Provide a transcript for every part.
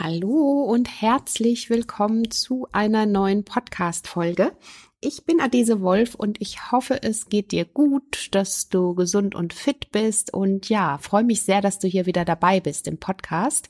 Hallo und herzlich willkommen zu einer neuen Podcast-Folge. Ich bin Adese Wolf und ich hoffe, es geht dir gut, dass du gesund und fit bist und ja, freue mich sehr, dass du hier wieder dabei bist im Podcast.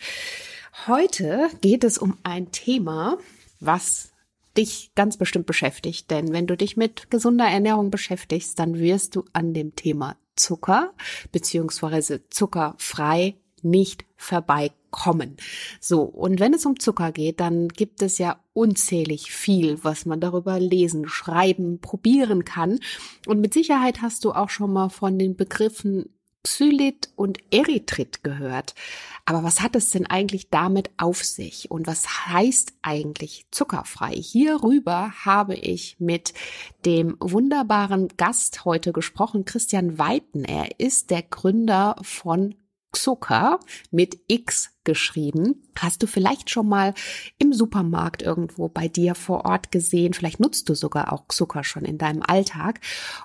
Heute geht es um ein Thema, was dich ganz bestimmt beschäftigt, denn wenn du dich mit gesunder Ernährung beschäftigst, dann wirst du an dem Thema Zucker beziehungsweise zuckerfrei nicht vorbeikommen. So, und wenn es um Zucker geht, dann gibt es ja unzählig viel, was man darüber lesen, schreiben, probieren kann. Und mit Sicherheit hast du auch schon mal von den Begriffen Xylit und Erythrit gehört. Aber was hat es denn eigentlich damit auf sich? Und was heißt eigentlich zuckerfrei? Hierüber habe ich mit dem wunderbaren Gast heute gesprochen, Christian Weiten. Er ist der Gründer von Zucker mit X geschrieben. Hast du vielleicht schon mal im Supermarkt irgendwo bei dir vor Ort gesehen? Vielleicht nutzt du sogar auch Zucker schon in deinem Alltag.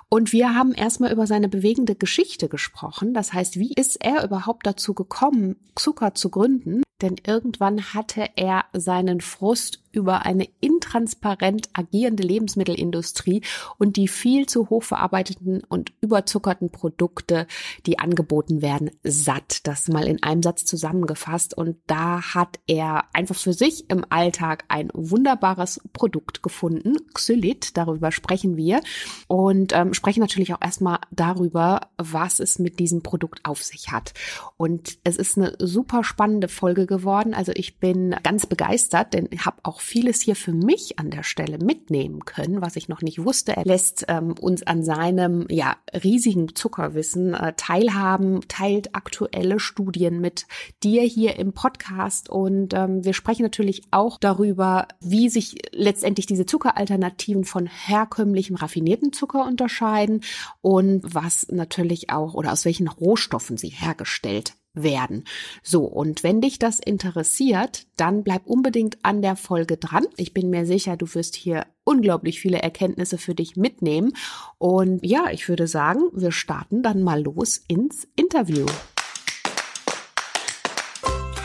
Und wir haben erstmal über seine bewegende Geschichte gesprochen. Das heißt, wie ist er überhaupt dazu gekommen, Zucker zu gründen? Denn irgendwann hatte er seinen Frust über eine intransparent agierende Lebensmittelindustrie und die viel zu hoch verarbeiteten und überzuckerten Produkte, die angeboten werden, satt. Das mal in einem Satz zusammengefasst. Und da hat er einfach für sich im Alltag ein wunderbares Produkt gefunden, Xylit, darüber sprechen wir. Und ähm, sprechen natürlich auch erstmal darüber, was es mit diesem Produkt auf sich hat. Und es ist eine super spannende Folge geworden. Also ich bin ganz begeistert, denn ich habe auch vieles hier für mich an der Stelle mitnehmen können, was ich noch nicht wusste. Er lässt ähm, uns an seinem ja riesigen Zuckerwissen äh, teilhaben, teilt aktuelle Studien mit, die er hier im Podcast und ähm, wir sprechen natürlich auch darüber, wie sich letztendlich diese Zuckeralternativen von herkömmlichem raffinierten Zucker unterscheiden und was natürlich auch oder aus welchen Rohstoffen sie hergestellt werden. So, und wenn dich das interessiert, dann bleib unbedingt an der Folge dran. Ich bin mir sicher, du wirst hier unglaublich viele Erkenntnisse für dich mitnehmen. Und ja, ich würde sagen, wir starten dann mal los ins Interview.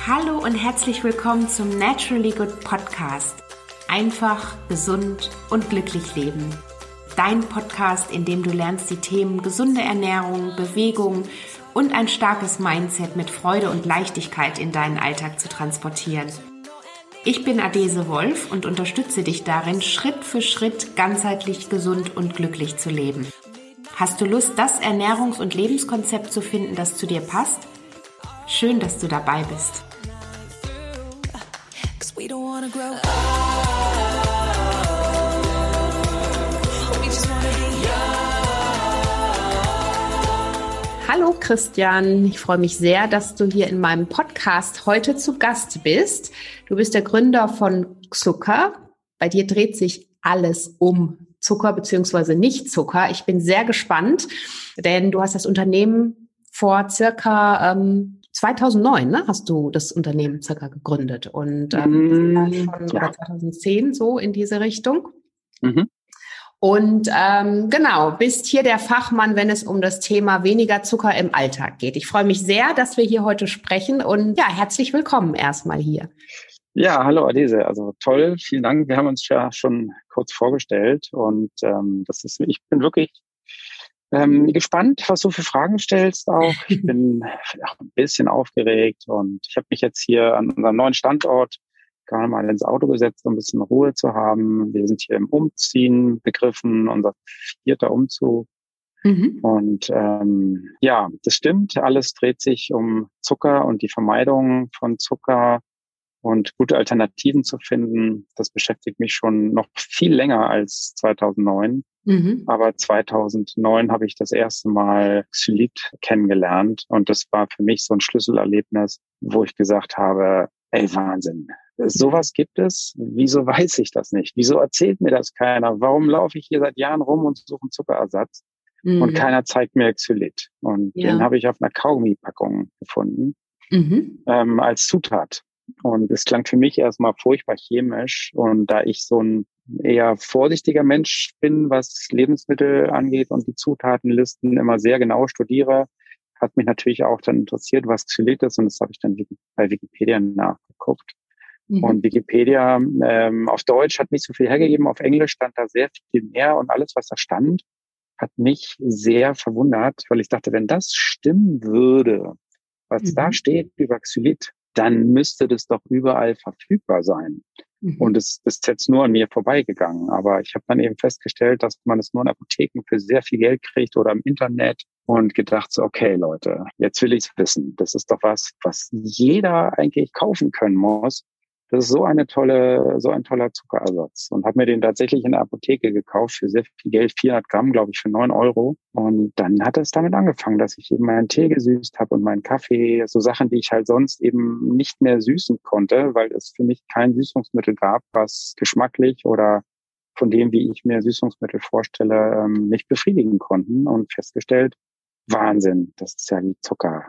Hallo und herzlich willkommen zum Naturally Good Podcast. Einfach, gesund und glücklich leben. Dein Podcast, in dem du lernst, die Themen gesunde Ernährung, Bewegung und ein starkes Mindset mit Freude und Leichtigkeit in deinen Alltag zu transportieren. Ich bin Adese Wolf und unterstütze dich darin, Schritt für Schritt ganzheitlich gesund und glücklich zu leben. Hast du Lust, das Ernährungs- und Lebenskonzept zu finden, das zu dir passt? Schön, dass du dabei bist. Hallo Christian, ich freue mich sehr, dass du hier in meinem Podcast heute zu Gast bist. Du bist der Gründer von Zucker. Bei dir dreht sich alles um Zucker beziehungsweise nicht Zucker. Ich bin sehr gespannt, denn du hast das Unternehmen vor circa ähm, 2009 ne, hast du das Unternehmen circa gegründet und ähm, mm, schon ja. 2010 so in diese Richtung. Mhm. Und ähm, genau, bist hier der Fachmann, wenn es um das Thema weniger Zucker im Alltag geht. Ich freue mich sehr, dass wir hier heute sprechen und ja, herzlich willkommen erstmal hier. Ja, hallo Adese. Also toll, vielen Dank. Wir haben uns ja schon kurz vorgestellt und ähm, das ist, ich bin wirklich ähm, gespannt, was du für Fragen stellst auch. Ich bin auch ein bisschen aufgeregt und ich habe mich jetzt hier an unserem neuen Standort gerade mal ins Auto gesetzt, um ein bisschen Ruhe zu haben. Wir sind hier im Umziehen begriffen, unser vierter Umzug. Mhm. Und ähm, ja, das stimmt. Alles dreht sich um Zucker und die Vermeidung von Zucker und gute Alternativen zu finden. Das beschäftigt mich schon noch viel länger als 2009. Mhm. Aber 2009 habe ich das erste Mal Xylit kennengelernt und das war für mich so ein Schlüsselerlebnis, wo ich gesagt habe, ey Wahnsinn, sowas gibt es. Wieso weiß ich das nicht? Wieso erzählt mir das keiner? Warum laufe ich hier seit Jahren rum und suche einen Zuckerersatz? Mhm. Und keiner zeigt mir Xylit. Und ja. den habe ich auf einer Kaugummi-Packung gefunden mhm. ähm, als Zutat. Und es klang für mich erstmal furchtbar chemisch. Und da ich so ein eher vorsichtiger Mensch bin, was Lebensmittel angeht und die Zutatenlisten immer sehr genau studiere, hat mich natürlich auch dann interessiert, was Xylit ist und das habe ich dann bei Wikipedia nachgeguckt. Mhm. Und Wikipedia ähm, auf Deutsch hat nicht so viel hergegeben, auf Englisch stand da sehr viel mehr und alles, was da stand, hat mich sehr verwundert, weil ich dachte, wenn das stimmen würde, was mhm. da steht über Xylit, dann müsste das doch überall verfügbar sein. Mhm. Und es ist jetzt nur an mir vorbeigegangen. Aber ich habe dann eben festgestellt, dass man es nur in Apotheken für sehr viel Geld kriegt oder im Internet und gedacht, so, okay, Leute, jetzt will ich es wissen. Das ist doch was, was jeder eigentlich kaufen können muss. Das ist so eine tolle, so ein toller Zuckerersatz und habe mir den tatsächlich in der Apotheke gekauft für sehr viel Geld, 400 Gramm, glaube ich, für 9 Euro. Und dann hat es damit angefangen, dass ich eben meinen Tee gesüßt habe und meinen Kaffee, so Sachen, die ich halt sonst eben nicht mehr süßen konnte, weil es für mich kein Süßungsmittel gab, was geschmacklich oder von dem, wie ich mir Süßungsmittel vorstelle, ähm, nicht befriedigen konnten und festgestellt, Wahnsinn, das ist ja wie Zucker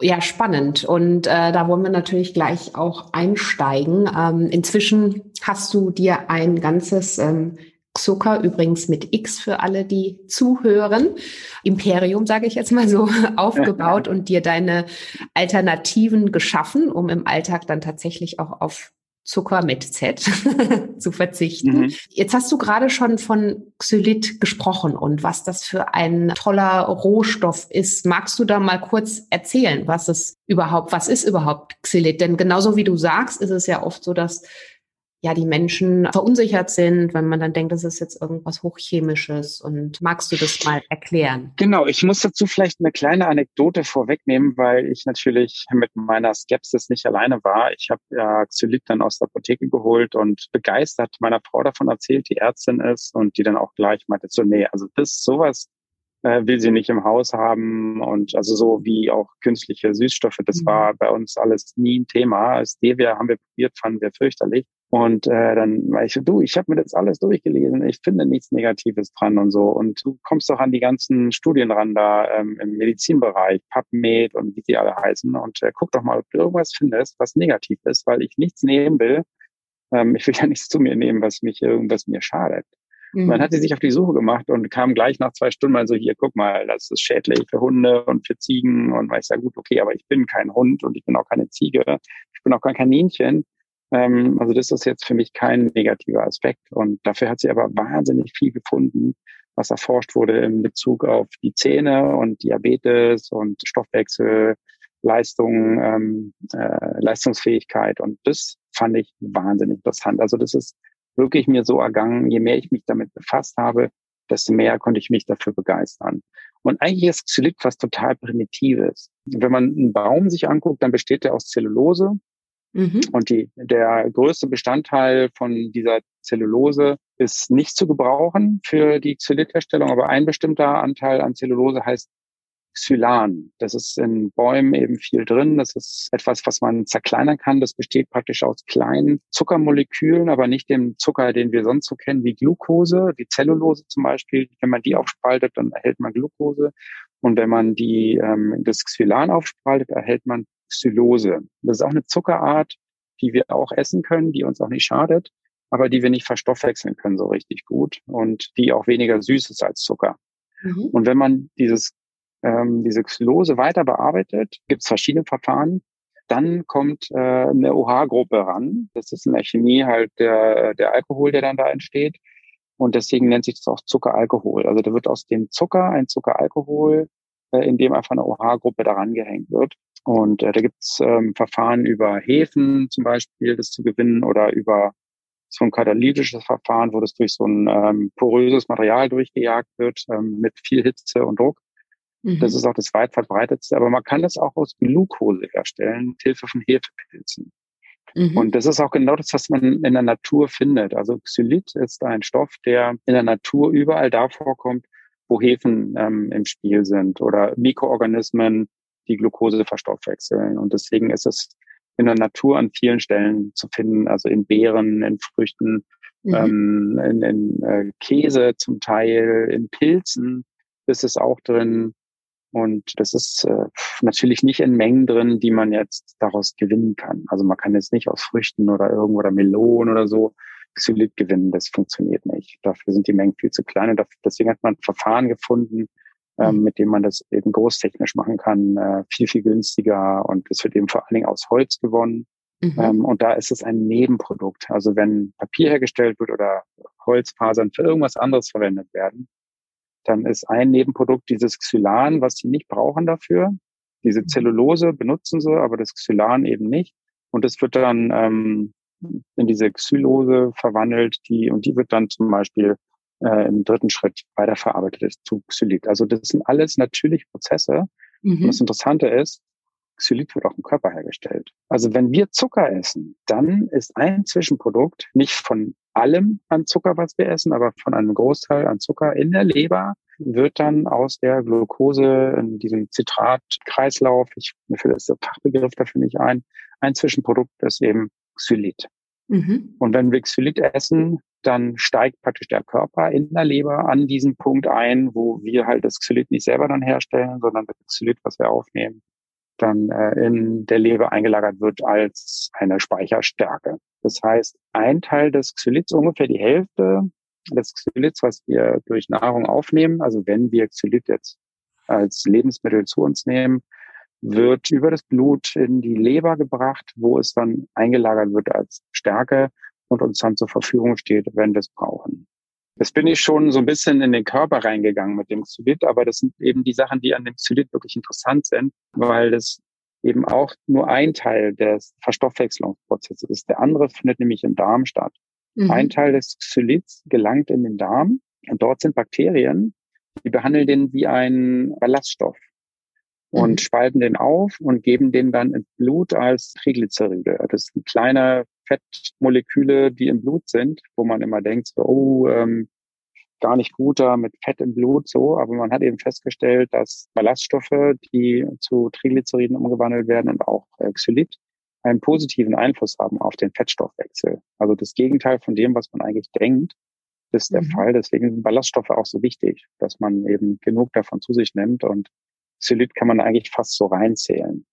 ja, spannend. Und äh, da wollen wir natürlich gleich auch einsteigen. Ähm, inzwischen hast du dir ein ganzes ähm, Zucker, übrigens mit X für alle, die zuhören, Imperium, sage ich jetzt mal so, aufgebaut und dir deine Alternativen geschaffen, um im Alltag dann tatsächlich auch auf Zucker mit Z zu verzichten. Mhm. Jetzt hast du gerade schon von Xylit gesprochen und was das für ein toller Rohstoff ist. Magst du da mal kurz erzählen, was es überhaupt, was ist überhaupt Xylit? Denn genauso wie du sagst, ist es ja oft so, dass ja die Menschen verunsichert sind, wenn man dann denkt, das ist jetzt irgendwas Hochchemisches. Und magst du das mal erklären? Genau, ich muss dazu vielleicht eine kleine Anekdote vorwegnehmen, weil ich natürlich mit meiner Skepsis nicht alleine war. Ich habe ja Xylit dann aus der Apotheke geholt und begeistert meiner Frau davon erzählt, die Ärztin ist und die dann auch gleich meinte, so nee, also das sowas äh, will sie nicht im Haus haben und also so wie auch künstliche Süßstoffe, das mhm. war bei uns alles nie ein Thema. Stevia haben wir probiert, fanden wir fürchterlich. Und äh, dann war ich so, du, ich habe mir das alles durchgelesen, ich finde nichts Negatives dran und so. Und du kommst doch an die ganzen Studien ran da ähm, im Medizinbereich, PubMed und wie die alle heißen. Und äh, guck doch mal, ob du irgendwas findest, was negativ ist, weil ich nichts nehmen will. Ähm, ich will ja nichts zu mir nehmen, was mich irgendwas mir schadet. Mhm. Und dann hat sie sich auf die Suche gemacht und kam gleich nach zwei Stunden mal so, hier, guck mal, das ist schädlich für Hunde und für Ziegen. Und weiß ja gut, okay, aber ich bin kein Hund und ich bin auch keine Ziege. Ich bin auch kein Kaninchen. Ähm, also das ist jetzt für mich kein negativer Aspekt. Und dafür hat sie aber wahnsinnig viel gefunden, was erforscht wurde in Bezug auf die Zähne und Diabetes und Stoffwechsel, Leistung, ähm, äh, Leistungsfähigkeit. Und das fand ich wahnsinnig interessant. Also das ist wirklich mir so ergangen, je mehr ich mich damit befasst habe, desto mehr konnte ich mich dafür begeistern. Und eigentlich ist Xylit was total Primitives. Wenn man einen Baum sich anguckt, dann besteht er aus Zellulose, Mhm. Und die, der größte Bestandteil von dieser Zellulose ist nicht zu gebrauchen für die Xylitherstellung, aber ein bestimmter Anteil an Zellulose heißt Xylan. Das ist in Bäumen eben viel drin. Das ist etwas, was man zerkleinern kann. Das besteht praktisch aus kleinen Zuckermolekülen, aber nicht dem Zucker, den wir sonst so kennen, wie Glucose, die Zellulose zum Beispiel. Wenn man die aufspaltet, dann erhält man Glucose. Und wenn man die, ähm, das Xylan aufspaltet, erhält man Xylose. Das ist auch eine Zuckerart, die wir auch essen können, die uns auch nicht schadet, aber die wir nicht verstoffwechseln können so richtig gut und die auch weniger süß ist als Zucker. Mhm. Und wenn man dieses, ähm, diese Xylose weiter bearbeitet, gibt es verschiedene Verfahren, dann kommt äh, eine OH-Gruppe ran. Das ist in der Chemie halt der, der Alkohol, der dann da entsteht. Und deswegen nennt sich das auch Zuckeralkohol. Also da wird aus dem Zucker ein Zuckeralkohol, äh, in dem einfach eine OH-Gruppe daran gehängt wird. Und äh, da gibt es ähm, Verfahren über Hefen zum Beispiel, das zu gewinnen oder über so ein katalytisches Verfahren, wo das durch so ein ähm, poröses Material durchgejagt wird ähm, mit viel Hitze und Druck. Mhm. Das ist auch das weit verbreitetste. Aber man kann das auch aus Glucose herstellen, mit Hilfe von Hefepilzen. Mhm. Und das ist auch genau das, was man in der Natur findet. Also Xylit ist ein Stoff, der in der Natur überall da vorkommt, wo Hefen ähm, im Spiel sind oder Mikroorganismen, die Glucose verstoffwechseln. Und deswegen ist es in der Natur an vielen Stellen zu finden, also in Beeren, in Früchten, mhm. ähm, in, in äh, Käse zum Teil, in Pilzen ist es auch drin. Und das ist äh, natürlich nicht in Mengen drin, die man jetzt daraus gewinnen kann. Also man kann jetzt nicht aus Früchten oder irgendwo oder Melonen oder so Xylit gewinnen. Das funktioniert nicht. Dafür sind die Mengen viel zu klein. Und dafür, deswegen hat man Verfahren gefunden, ähm, mhm. mit dem man das eben großtechnisch machen kann, äh, viel, viel günstiger und es wird eben vor allen Dingen aus Holz gewonnen. Mhm. Ähm, und da ist es ein Nebenprodukt. Also wenn Papier hergestellt wird oder Holzfasern für irgendwas anderes verwendet werden, dann ist ein Nebenprodukt dieses Xylan, was sie nicht brauchen dafür. Diese mhm. Zellulose benutzen sie, aber das Xylan eben nicht. Und es wird dann ähm, in diese Xylose verwandelt, die und die wird dann zum Beispiel äh, im dritten Schritt weiterverarbeitet zu Xylit. Also das sind alles natürliche Prozesse. Mhm. Und das Interessante ist, Xylit wird auch im Körper hergestellt. Also wenn wir Zucker essen, dann ist ein Zwischenprodukt nicht von allem an Zucker, was wir essen, aber von einem Großteil an Zucker in der Leber wird dann aus der Glucose in diesem Zitratkreislauf, ich mir fällt das der Fachbegriff dafür nicht ein, ein Zwischenprodukt ist eben Xylit. Mhm. Und wenn wir Xylit essen, dann steigt praktisch der Körper in der Leber an diesem Punkt ein, wo wir halt das Xylit nicht selber dann herstellen, sondern das Xylit, was wir aufnehmen, dann äh, in der Leber eingelagert wird als eine Speicherstärke. Das heißt, ein Teil des Xylits, ungefähr die Hälfte des Xylits, was wir durch Nahrung aufnehmen, also wenn wir Xylit jetzt als Lebensmittel zu uns nehmen, wird über das Blut in die Leber gebracht, wo es dann eingelagert wird als Stärke und uns dann zur Verfügung steht, wenn wir es brauchen. Das bin ich schon so ein bisschen in den Körper reingegangen mit dem Xylit, aber das sind eben die Sachen, die an dem Xylit wirklich interessant sind, weil das eben auch nur ein Teil des Verstoffwechslungsprozesses ist. Der andere findet nämlich im Darm statt. Mhm. Ein Teil des Xylits gelangt in den Darm und dort sind Bakterien, die behandeln den wie einen Ballaststoff und mhm. spalten den auf und geben den dann ins Blut als Triglyceride. Das sind kleine Fettmoleküle, die im Blut sind, wo man immer denkt, so, oh, ähm, gar nicht gut da mit Fett im Blut so, aber man hat eben festgestellt, dass Ballaststoffe, die zu Triglyceriden umgewandelt werden und auch äh, Xylit, einen positiven Einfluss haben auf den Fettstoffwechsel. Also das Gegenteil von dem, was man eigentlich denkt, ist der mhm. Fall. Deswegen sind Ballaststoffe auch so wichtig, dass man eben genug davon zu sich nimmt und Xylit kann man eigentlich fast so reinzählen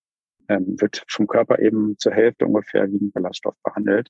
ähm, wird vom Körper eben zur Hälfte ungefähr wie ein Ballaststoff behandelt.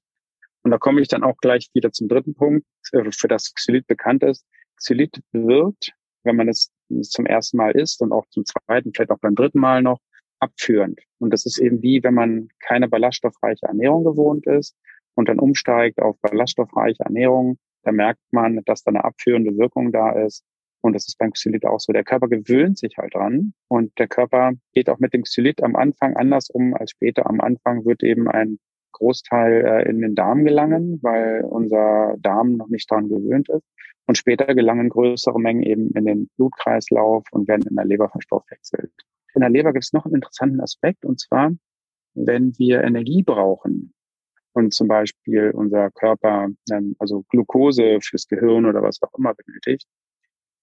Und da komme ich dann auch gleich wieder zum dritten Punkt, äh, für das Xylit bekannt ist. Xylit wirkt, wenn man es zum ersten Mal isst und auch zum zweiten, vielleicht auch beim dritten Mal noch, abführend. Und das ist eben wie, wenn man keine ballaststoffreiche Ernährung gewohnt ist und dann umsteigt auf ballaststoffreiche Ernährung, da merkt man, dass da eine abführende Wirkung da ist und das ist beim Xylit auch so. Der Körper gewöhnt sich halt dran und der Körper geht auch mit dem Xylit am Anfang anders um als später. Am Anfang wird eben ein Großteil äh, in den Darm gelangen, weil unser Darm noch nicht daran gewöhnt ist. Und später gelangen größere Mengen eben in den Blutkreislauf und werden in der Leber verstoffwechselt. In der Leber gibt es noch einen interessanten Aspekt, und zwar, wenn wir Energie brauchen und zum Beispiel unser Körper, ähm, also Glucose fürs Gehirn oder was auch immer benötigt,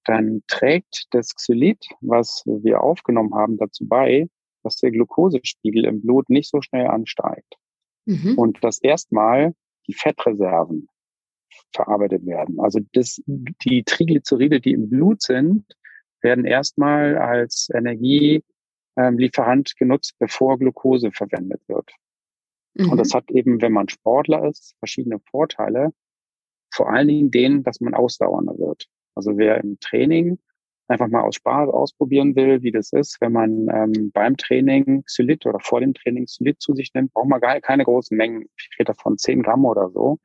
dann trägt das Xylit, was wir aufgenommen haben, dazu bei, dass der Glukosespiegel im Blut nicht so schnell ansteigt. Mhm. Und dass erstmal die Fettreserven verarbeitet werden. Also das, die Triglyceride, die im Blut sind, werden erstmal als Energielieferant genutzt, bevor Glucose verwendet wird. Mhm. Und das hat eben, wenn man Sportler ist, verschiedene Vorteile. Vor allen Dingen den, dass man ausdauernder wird. Also wer im Training einfach mal aus Spaß ausprobieren will, wie das ist, wenn man ähm, beim Training Xylit oder vor dem Training Xylit zu sich nimmt, braucht man gar keine großen Mengen. Ich rede davon 10 Gramm oder so.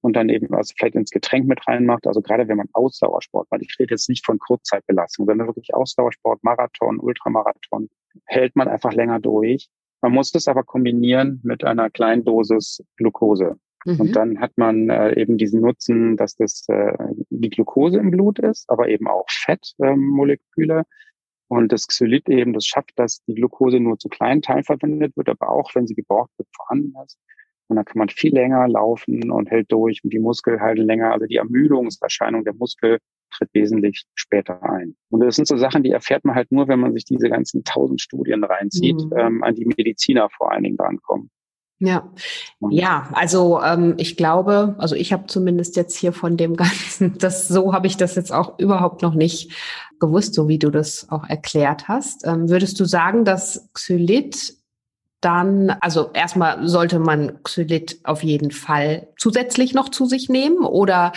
Und dann eben also vielleicht ins Getränk mit reinmacht. Also gerade wenn man Ausdauersport macht. Ich rede jetzt nicht von Kurzzeitbelastung, sondern wirklich Ausdauersport, Marathon, Ultramarathon, hält man einfach länger durch. Man muss das aber kombinieren mit einer kleinen Dosis Glucose. Mhm. Und dann hat man äh, eben diesen Nutzen, dass das äh, die Glucose im Blut ist, aber eben auch Fettmoleküle. Ähm, und das Xylit eben das schafft, dass die Glucose nur zu kleinen Teilen verwendet wird, aber auch wenn sie gebraucht wird, vorhanden ist. Und dann kann man viel länger laufen und hält durch und die Muskel halten länger. Also die Ermüdungserscheinung der Muskel tritt wesentlich später ein. Und das sind so Sachen, die erfährt man halt nur, wenn man sich diese ganzen tausend Studien reinzieht, mhm. ähm, an die Mediziner vor allen Dingen drankommen. Ja, ja, also ähm, ich glaube, also ich habe zumindest jetzt hier von dem Ganzen, das so habe ich das jetzt auch überhaupt noch nicht gewusst, so wie du das auch erklärt hast. Ähm, würdest du sagen, dass Xylit dann, also erstmal sollte man Xylit auf jeden Fall zusätzlich noch zu sich nehmen? Oder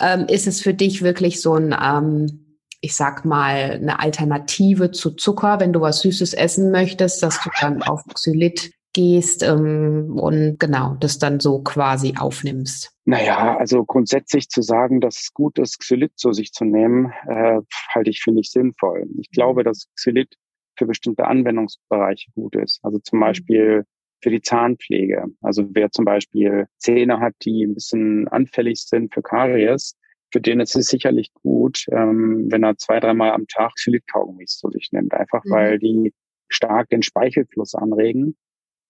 ähm, ist es für dich wirklich so ein ähm, ich sag mal, eine Alternative zu Zucker, wenn du was Süßes essen möchtest, dass du dann auf Xylit gehst ähm, und genau das dann so quasi aufnimmst? Naja, also grundsätzlich zu sagen, dass es gut ist, Xylit zu sich zu nehmen, äh, halte ich für nicht sinnvoll. Ich glaube, dass Xylit für bestimmte Anwendungsbereiche gut ist. Also zum mhm. Beispiel für die Zahnpflege. Also wer zum Beispiel Zähne hat, die ein bisschen anfällig sind für Karies, für den ist es sicherlich gut, ähm, wenn er zwei, dreimal am Tag Xylit-Kaugummis zu sich nimmt. Einfach mhm. weil die stark den Speichelfluss anregen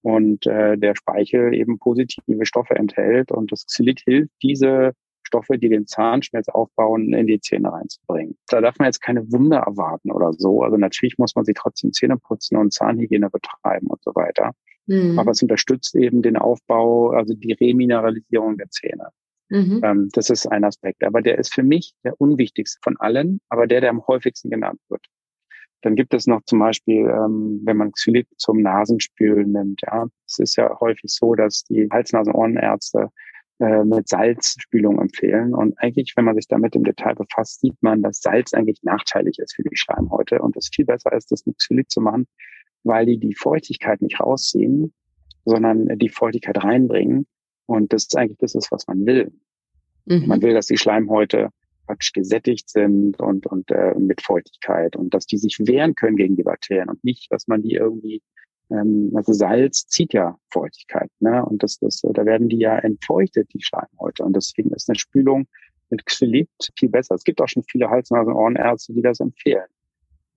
und äh, der Speichel eben positive Stoffe enthält. Und das Xylit hilft, diese Stoffe, die den Zahnschmelz aufbauen, in die Zähne reinzubringen. Da darf man jetzt keine Wunder erwarten oder so. Also natürlich muss man sich trotzdem Zähne putzen und Zahnhygiene betreiben und so weiter. Mhm. Aber es unterstützt eben den Aufbau, also die Remineralisierung der Zähne. Mhm. Ähm, das ist ein Aspekt. Aber der ist für mich der unwichtigste von allen, aber der, der am häufigsten genannt wird. Dann gibt es noch zum Beispiel, ähm, wenn man Xylit zum Nasenspülen nimmt. Ja, es ist ja häufig so, dass die Hals-Nasen-Ohrenärzte äh, mit Salzspülung empfehlen. Und eigentlich, wenn man sich damit im Detail befasst, sieht man, dass Salz eigentlich nachteilig ist für die Schleimhäute und es viel besser ist, das mit Xylit zu machen, weil die die Feuchtigkeit nicht rausziehen, sondern die Feuchtigkeit reinbringen. Und das ist eigentlich das, ist, was man will. Mhm. Man will, dass die Schleimhäute praktisch gesättigt sind und, und äh, mit Feuchtigkeit und dass die sich wehren können gegen die Bakterien und nicht, dass man die irgendwie, ähm, also Salz zieht ja Feuchtigkeit, ne? Und das, das, da werden die ja entfeuchtet, die Schleimhäute. Und deswegen ist eine Spülung mit Xylit viel besser. Es gibt auch schon viele Hals-, Nasen-, Ohrenärzte, die das empfehlen,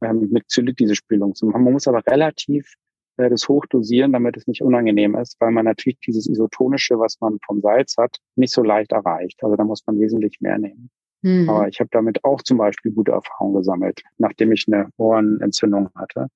ähm, mit Xylit diese Spülung zu machen. Man muss aber relativ äh, das hochdosieren, damit es nicht unangenehm ist, weil man natürlich dieses Isotonische, was man vom Salz hat, nicht so leicht erreicht. Also da muss man wesentlich mehr nehmen. Mhm. Aber ich habe damit auch zum Beispiel gute Erfahrungen gesammelt, nachdem ich eine Ohrenentzündung hatte.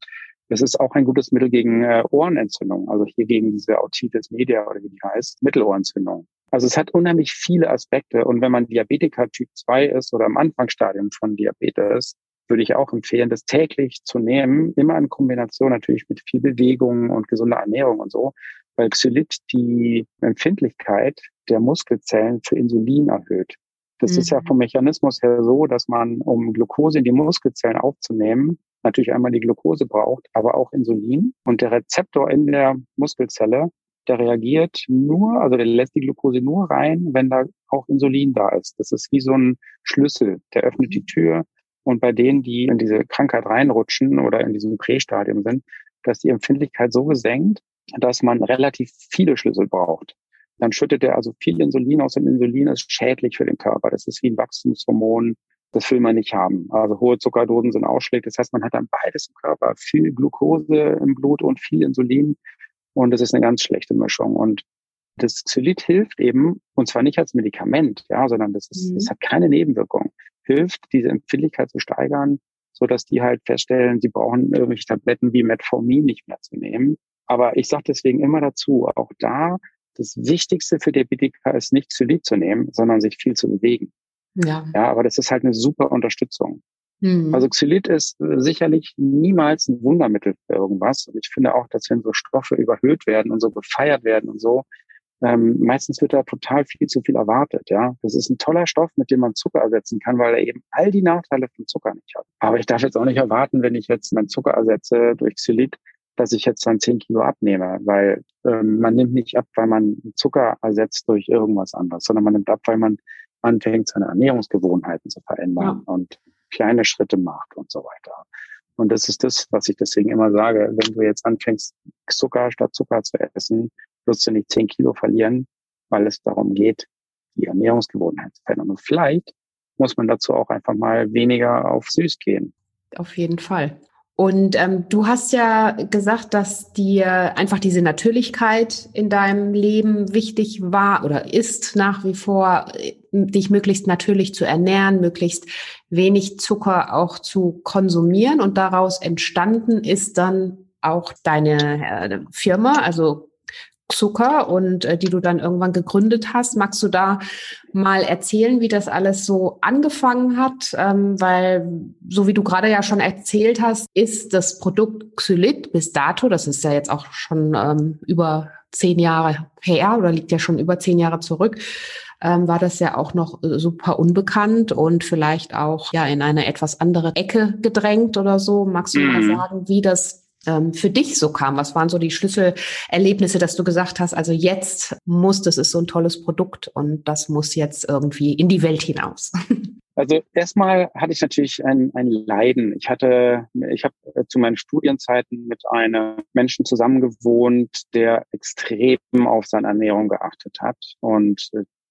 Es ist auch ein gutes Mittel gegen äh, Ohrenentzündung, also hier gegen diese Otitis media oder wie die heißt, Mittelohrentzündung. Also es hat unheimlich viele Aspekte und wenn man Diabetiker Typ 2 ist oder im Anfangsstadium von Diabetes, würde ich auch empfehlen, das täglich zu nehmen, immer in Kombination natürlich mit viel Bewegung und gesunder Ernährung und so, weil Xylit die Empfindlichkeit der Muskelzellen für Insulin erhöht. Das mhm. ist ja mhm. vom Mechanismus her so, dass man, um Glucose in die Muskelzellen aufzunehmen, natürlich einmal die Glucose braucht, aber auch Insulin. Und der Rezeptor in der Muskelzelle, der reagiert nur, also der lässt die Glucose nur rein, wenn da auch Insulin da ist. Das ist wie so ein Schlüssel, der öffnet die mhm. Tür. Und bei denen, die in diese Krankheit reinrutschen oder in diesem Prästadium sind, dass die Empfindlichkeit so gesenkt, dass man relativ viele Schlüssel braucht dann schüttet er also viel Insulin aus und Insulin ist schädlich für den Körper. Das ist wie ein Wachstumshormon. Das will man nicht haben. Also hohe Zuckerdosen sind ausschlägig. Das heißt, man hat dann beides im Körper. Viel Glucose im Blut und viel Insulin. Und das ist eine ganz schlechte Mischung. Und das Xylit hilft eben, und zwar nicht als Medikament, ja, sondern das ist, mhm. das hat keine Nebenwirkung. Hilft, diese Empfindlichkeit zu steigern, so dass die halt feststellen, sie brauchen irgendwelche Tabletten wie Metformin nicht mehr zu nehmen. Aber ich sage deswegen immer dazu, auch da das Wichtigste für Diabetiker ist nicht Xylit zu nehmen, sondern sich viel zu bewegen. Ja. Ja, aber das ist halt eine super Unterstützung. Mhm. Also Xylit ist äh, sicherlich niemals ein Wundermittel für irgendwas. Und ich finde auch, dass wenn so Stoffe überhöht werden und so gefeiert werden und so, ähm, meistens wird da total viel zu viel erwartet. Ja, das ist ein toller Stoff, mit dem man Zucker ersetzen kann, weil er eben all die Nachteile von Zucker nicht hat. Aber ich darf jetzt auch nicht erwarten, wenn ich jetzt meinen Zucker ersetze durch Xylit, dass ich jetzt dann 10 Kilo abnehme, weil ähm, man nimmt nicht ab, weil man Zucker ersetzt durch irgendwas anderes, sondern man nimmt ab, weil man anfängt, seine Ernährungsgewohnheiten zu verändern ja. und kleine Schritte macht und so weiter. Und das ist das, was ich deswegen immer sage. Wenn du jetzt anfängst, Zucker statt Zucker zu essen, wirst du nicht 10 Kilo verlieren, weil es darum geht, die Ernährungsgewohnheiten zu verändern. Und vielleicht muss man dazu auch einfach mal weniger auf süß gehen. Auf jeden Fall. Und ähm, du hast ja gesagt, dass dir einfach diese Natürlichkeit in deinem Leben wichtig war oder ist nach wie vor, dich möglichst natürlich zu ernähren, möglichst wenig Zucker auch zu konsumieren. Und daraus entstanden ist dann auch deine äh, Firma, also Zucker und äh, die du dann irgendwann gegründet hast. Magst du da mal erzählen, wie das alles so angefangen hat? Ähm, weil, so wie du gerade ja schon erzählt hast, ist das Produkt Xylit bis dato, das ist ja jetzt auch schon ähm, über zehn Jahre her oder liegt ja schon über zehn Jahre zurück, ähm, war das ja auch noch äh, super unbekannt und vielleicht auch ja in eine etwas andere Ecke gedrängt oder so. Magst du mhm. mal sagen, wie das ähm, für dich so kam? Was waren so die Schlüsselerlebnisse, dass du gesagt hast, also jetzt muss, das ist so ein tolles Produkt und das muss jetzt irgendwie in die Welt hinaus? Also erstmal hatte ich natürlich ein, ein Leiden. Ich hatte, ich habe zu meinen Studienzeiten mit einem Menschen zusammengewohnt, der extrem auf seine Ernährung geachtet hat und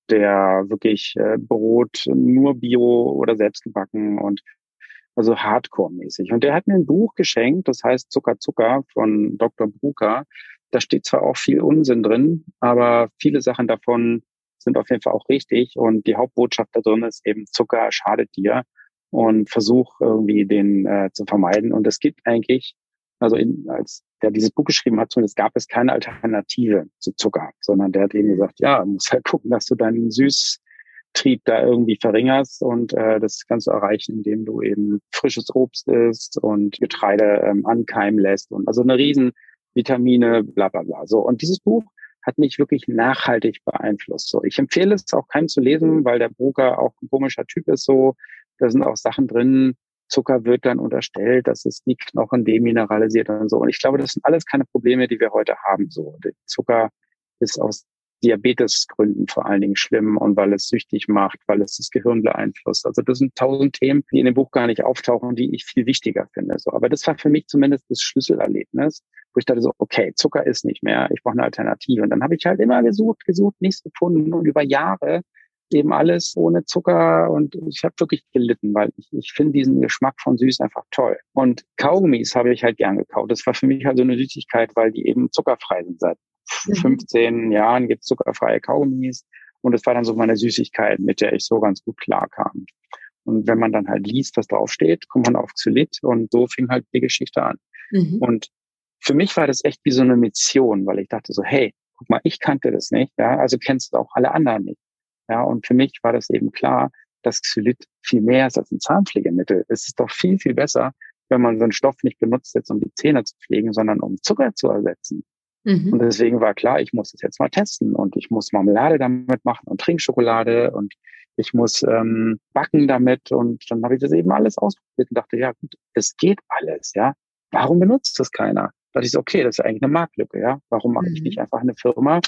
der wirklich äh, Brot nur Bio oder selbst gebacken und also Hardcore-mäßig. Und der hat mir ein Buch geschenkt, das heißt Zucker Zucker von Dr. Brucker. Da steht zwar auch viel Unsinn drin, aber viele Sachen davon sind auf jeden Fall auch richtig. Und die Hauptbotschaft da drin ist eben, Zucker schadet dir und versuch irgendwie den äh, zu vermeiden. Und es gibt eigentlich, also in, als der dieses Buch geschrieben hat, zumindest gab es keine Alternative zu Zucker, sondern der hat eben gesagt, ja, muss halt gucken, dass du deinen Süßtrieb da irgendwie verringerst und äh, das kannst du erreichen, indem du eben frisches Obst isst und Getreide ähm, ankeimen lässt und also eine riesen Vitamine, bla bla bla. So, und dieses Buch hat mich wirklich nachhaltig beeinflusst. So, ich empfehle es auch keinem zu lesen, weil der Broker auch ein komischer Typ ist. So, da sind auch Sachen drin. Zucker wird dann unterstellt, dass es die Knochen demineralisiert und so. Und ich glaube, das sind alles keine Probleme, die wir heute haben. So, der Zucker ist aus Diabetesgründen vor allen Dingen schlimm und weil es süchtig macht, weil es das Gehirn beeinflusst. Also das sind tausend Themen, die in dem Buch gar nicht auftauchen, die ich viel wichtiger finde. So, aber das war für mich zumindest das Schlüsselerlebnis, wo ich dachte so, okay, Zucker ist nicht mehr, ich brauche eine Alternative. Und dann habe ich halt immer gesucht, gesucht, nichts gefunden und über Jahre eben alles ohne Zucker und ich habe wirklich gelitten, weil ich, ich finde diesen Geschmack von süß einfach toll. Und Kaugummis habe ich halt gern gekauft. Das war für mich halt so eine Süßigkeit, weil die eben zuckerfrei sind. Seit 15 mhm. Jahren gibt es zuckerfreie Kaugummis und das war dann so meine Süßigkeit, mit der ich so ganz gut klarkam. Und wenn man dann halt liest, was draufsteht, kommt man auf Xylit und so fing halt die Geschichte an. Mhm. Und für mich war das echt wie so eine Mission, weil ich dachte so, hey, guck mal, ich kannte das nicht, ja, also kennst du auch alle anderen nicht. Ja, und für mich war das eben klar, dass Xylit viel mehr ist als ein Zahnpflegemittel. Es ist doch viel, viel besser, wenn man so einen Stoff nicht benutzt, jetzt um die Zähne zu pflegen, sondern um Zucker zu ersetzen. Mhm. Und deswegen war klar, ich muss es jetzt mal testen und ich muss Marmelade damit machen und Trinkschokolade und ich muss ähm, backen damit und dann habe ich das eben alles ausprobiert und dachte, ja gut, es geht alles, ja. Warum benutzt das keiner? Da dachte ich so, okay, das ist eigentlich eine Marktlücke, ja. Warum mache mhm. ich nicht einfach eine Firma,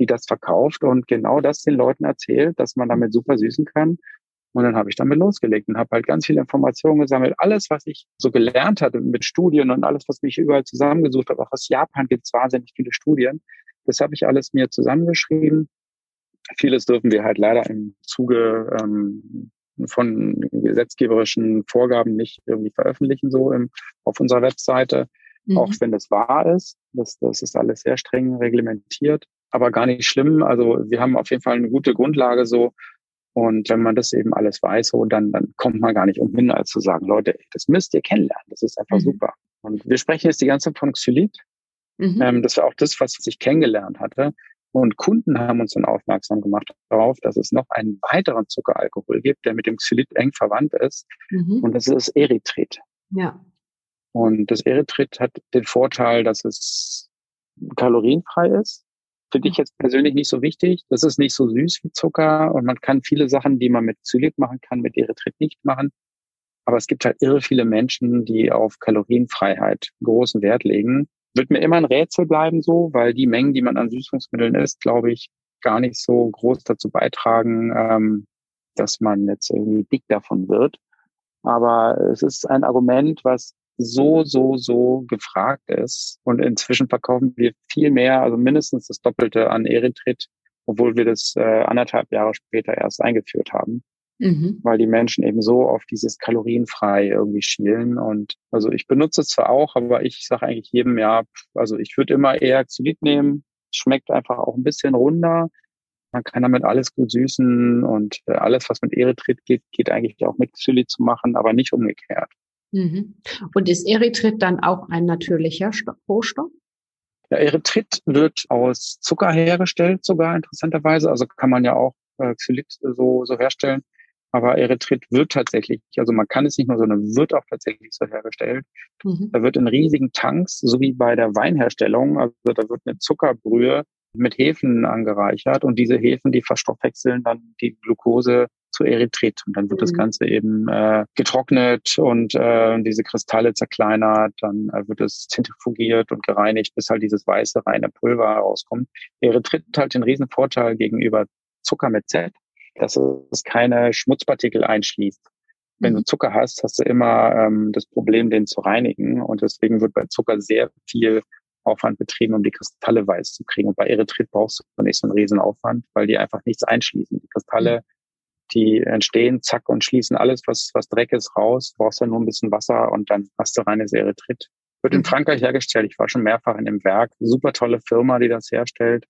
die das verkauft und genau das den Leuten erzählt, dass man damit super süßen kann. Und dann habe ich damit losgelegt und habe halt ganz viele Informationen gesammelt. Alles, was ich so gelernt hatte mit Studien und alles, was mich überall zusammengesucht habe, auch aus Japan gibt es wahnsinnig viele Studien. Das habe ich alles mir zusammengeschrieben. Vieles dürfen wir halt leider im Zuge ähm, von gesetzgeberischen Vorgaben nicht irgendwie veröffentlichen, so im, auf unserer Webseite. Mhm. Auch wenn das wahr ist. Das, das ist alles sehr streng reglementiert aber gar nicht schlimm. Also wir haben auf jeden Fall eine gute Grundlage so. Und wenn man das eben alles weiß, so, dann, dann kommt man gar nicht umhin, als zu sagen, Leute, das müsst ihr kennenlernen. Das ist einfach mhm. super. Und wir sprechen jetzt die ganze Zeit von Xylit. Mhm. Ähm, das war auch das, was ich kennengelernt hatte. Und Kunden haben uns dann aufmerksam gemacht darauf, dass es noch einen weiteren Zuckeralkohol gibt, der mit dem Xylit eng verwandt ist. Mhm. Und das ist Erythrit. Ja. Und das Erythrit hat den Vorteil, dass es kalorienfrei ist. Finde ich jetzt persönlich nicht so wichtig. Das ist nicht so süß wie Zucker und man kann viele Sachen, die man mit Zylit machen kann, mit Erythrit nicht machen. Aber es gibt halt irre viele Menschen, die auf Kalorienfreiheit großen Wert legen. Wird mir immer ein Rätsel bleiben so, weil die Mengen, die man an Süßungsmitteln isst, glaube ich, gar nicht so groß dazu beitragen, ähm, dass man jetzt irgendwie dick davon wird. Aber es ist ein Argument, was so, so, so gefragt ist. Und inzwischen verkaufen wir viel mehr, also mindestens das Doppelte an Erythrit, obwohl wir das äh, anderthalb Jahre später erst eingeführt haben. Mhm. Weil die Menschen eben so auf dieses kalorienfrei irgendwie schielen. Und also ich benutze es zwar auch, aber ich sage eigentlich jedem Jahr, also ich würde immer eher Xylit nehmen. Schmeckt einfach auch ein bisschen runder. Man kann damit alles gut süßen und äh, alles, was mit Erythrit geht, geht eigentlich auch mit Xylit zu machen, aber nicht umgekehrt. Mhm. Und ist Erythrit dann auch ein natürlicher Rohstoff? Ja, Erythrit wird aus Zucker hergestellt, sogar interessanterweise. Also kann man ja auch äh, Xylit so, so herstellen. Aber Erythrit wird tatsächlich, also man kann es nicht nur, sondern wird auch tatsächlich so hergestellt. Mhm. Da wird in riesigen Tanks, so wie bei der Weinherstellung, also da wird eine Zuckerbrühe mit Hefen angereichert und diese Hefen, die verstoffwechseln dann die Glucose zu Erythrit. Und dann wird mhm. das Ganze eben äh, getrocknet und äh, diese Kristalle zerkleinert, dann äh, wird es zentrifugiert und gereinigt, bis halt dieses weiße, reine Pulver herauskommt. Erythrit hat halt den riesen Vorteil gegenüber Zucker mit Z, dass es keine Schmutzpartikel einschließt. Wenn du mhm. Zucker hast, hast du immer ähm, das Problem, den zu reinigen. Und deswegen wird bei Zucker sehr viel Aufwand betrieben, um die Kristalle weiß zu kriegen. Und bei Erythrit brauchst du nicht so einen riesen Aufwand, weil die einfach nichts einschließen. Die Kristalle, die entstehen, zack, und schließen alles, was, was Dreck ist, raus. Du brauchst dann nur ein bisschen Wasser und dann hast du reines Erythrit. Wird in mhm. Frankreich hergestellt. Ich war schon mehrfach in dem Werk. Super tolle Firma, die das herstellt.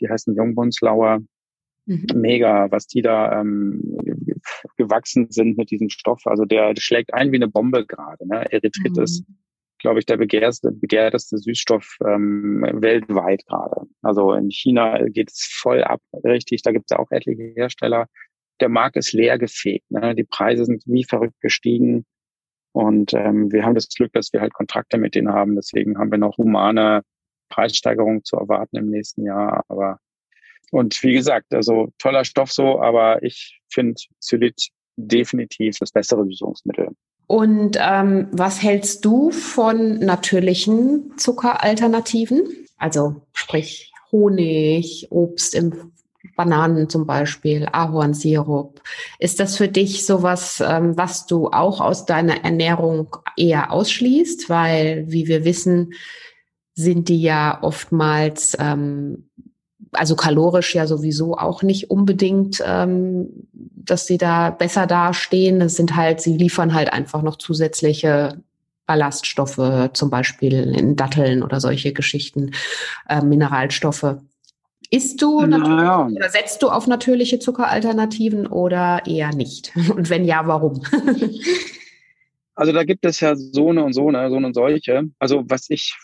Die heißen Jungbunslauer. Mhm. Mega, was die da ähm, gewachsen sind mit diesem Stoff. Also der, der schlägt ein wie eine Bombe gerade. Ne? Erythrit mhm. ist glaube ich, der begehrteste, begehrteste Süßstoff ähm, weltweit gerade. Also in China geht es voll ab, richtig. Da gibt es ja auch etliche Hersteller. Der Markt ist leer gefegt. Ne? Die Preise sind wie verrückt gestiegen. Und ähm, wir haben das Glück, dass wir halt Kontrakte mit denen haben. Deswegen haben wir noch humane Preissteigerungen zu erwarten im nächsten Jahr. Aber und wie gesagt, also toller Stoff so, aber ich finde Zylit definitiv das bessere Süßungsmittel. Und ähm, was hältst du von natürlichen Zuckeralternativen? Also sprich Honig, Obst im Bananen zum Beispiel, Ahornsirup. Ist das für dich sowas, ähm, was du auch aus deiner Ernährung eher ausschließt? Weil, wie wir wissen, sind die ja oftmals ähm, also kalorisch ja sowieso auch nicht unbedingt, ähm, dass sie da besser dastehen. Das sind halt, sie liefern halt einfach noch zusätzliche Ballaststoffe, zum Beispiel in Datteln oder solche Geschichten, äh, Mineralstoffe. Isst du ja. oder setzt du auf natürliche Zuckeralternativen oder eher nicht? Und wenn ja, warum? also da gibt es ja so eine und so eine, so eine und solche. Also was ich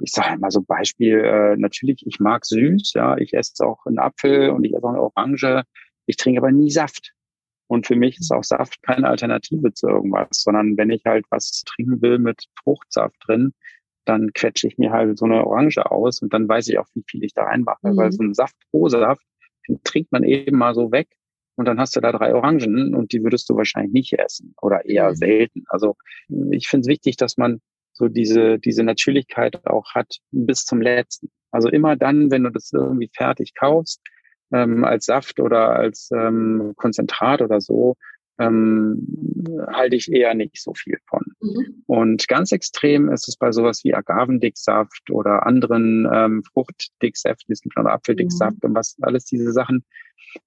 ich sage mal so Beispiel, äh, natürlich, ich mag süß, ja, ich esse auch einen Apfel und ich esse auch eine Orange, ich trinke aber nie Saft. Und für mich ist auch Saft keine Alternative zu irgendwas, sondern wenn ich halt was trinken will mit Fruchtsaft drin, dann quetsche ich mir halt so eine Orange aus und dann weiß ich auch, wie viel ich da reinmache. Mhm. Weil so ein Saft pro Saft, den trinkt man eben mal so weg und dann hast du da drei Orangen und die würdest du wahrscheinlich nicht essen oder eher mhm. selten. Also ich finde es wichtig, dass man so diese, diese Natürlichkeit auch hat bis zum letzten. Also immer dann, wenn du das irgendwie fertig kaufst, ähm, als Saft oder als ähm, Konzentrat oder so, ähm, halte ich eher nicht so viel von. Mhm. Und ganz extrem ist es bei sowas wie Agavendicksaft oder anderen ähm, Fruchtdicksäften, noch Apfeldicksaft mhm. und was alles diese Sachen.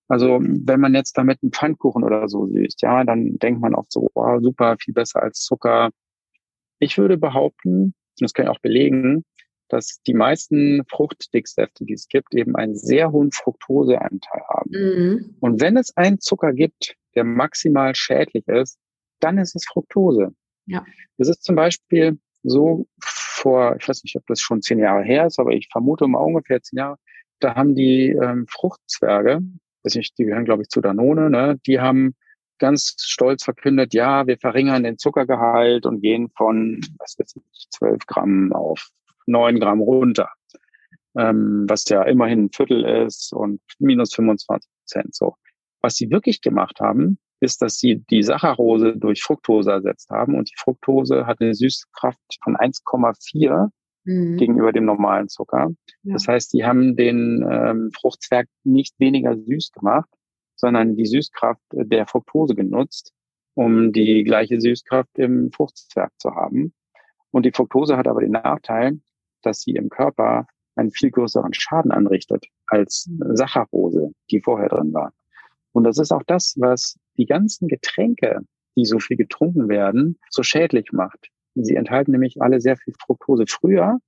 Also wenn man jetzt damit einen Pfannkuchen oder so süßt, ja, dann denkt man oft so, wow, super, viel besser als Zucker. Ich würde behaupten, das kann ich auch belegen, dass die meisten Fruchtdicksäfte, die es gibt, eben einen sehr hohen Fructoseanteil haben. Mhm. Und wenn es einen Zucker gibt, der maximal schädlich ist, dann ist es Fructose. Ja. Das ist zum Beispiel so vor, ich weiß nicht, ob das schon zehn Jahre her ist, aber ich vermute mal ungefähr zehn Jahre, da haben die ähm, Fruchtzwerge, weiß nicht, die gehören glaube ich zu Danone, ne, die haben ganz stolz verkündet, ja, wir verringern den Zuckergehalt und gehen von, was weiß ich, 12 Gramm auf 9 Gramm runter, ähm, was ja immerhin ein Viertel ist und minus 25 Prozent so. Was sie wirklich gemacht haben, ist, dass sie die Saccharose durch Fructose ersetzt haben und die Fructose hat eine Süßkraft von 1,4 mhm. gegenüber dem normalen Zucker. Ja. Das heißt, die haben den ähm, Fruchtzwerg nicht weniger süß gemacht, sondern die Süßkraft der Fructose genutzt, um die gleiche Süßkraft im Fruchtzwerg zu haben. Und die Fructose hat aber den Nachteil, dass sie im Körper einen viel größeren Schaden anrichtet als Saccharose, die vorher drin war. Und das ist auch das, was die ganzen Getränke, die so viel getrunken werden, so schädlich macht. Sie enthalten nämlich alle sehr viel Fructose. Früher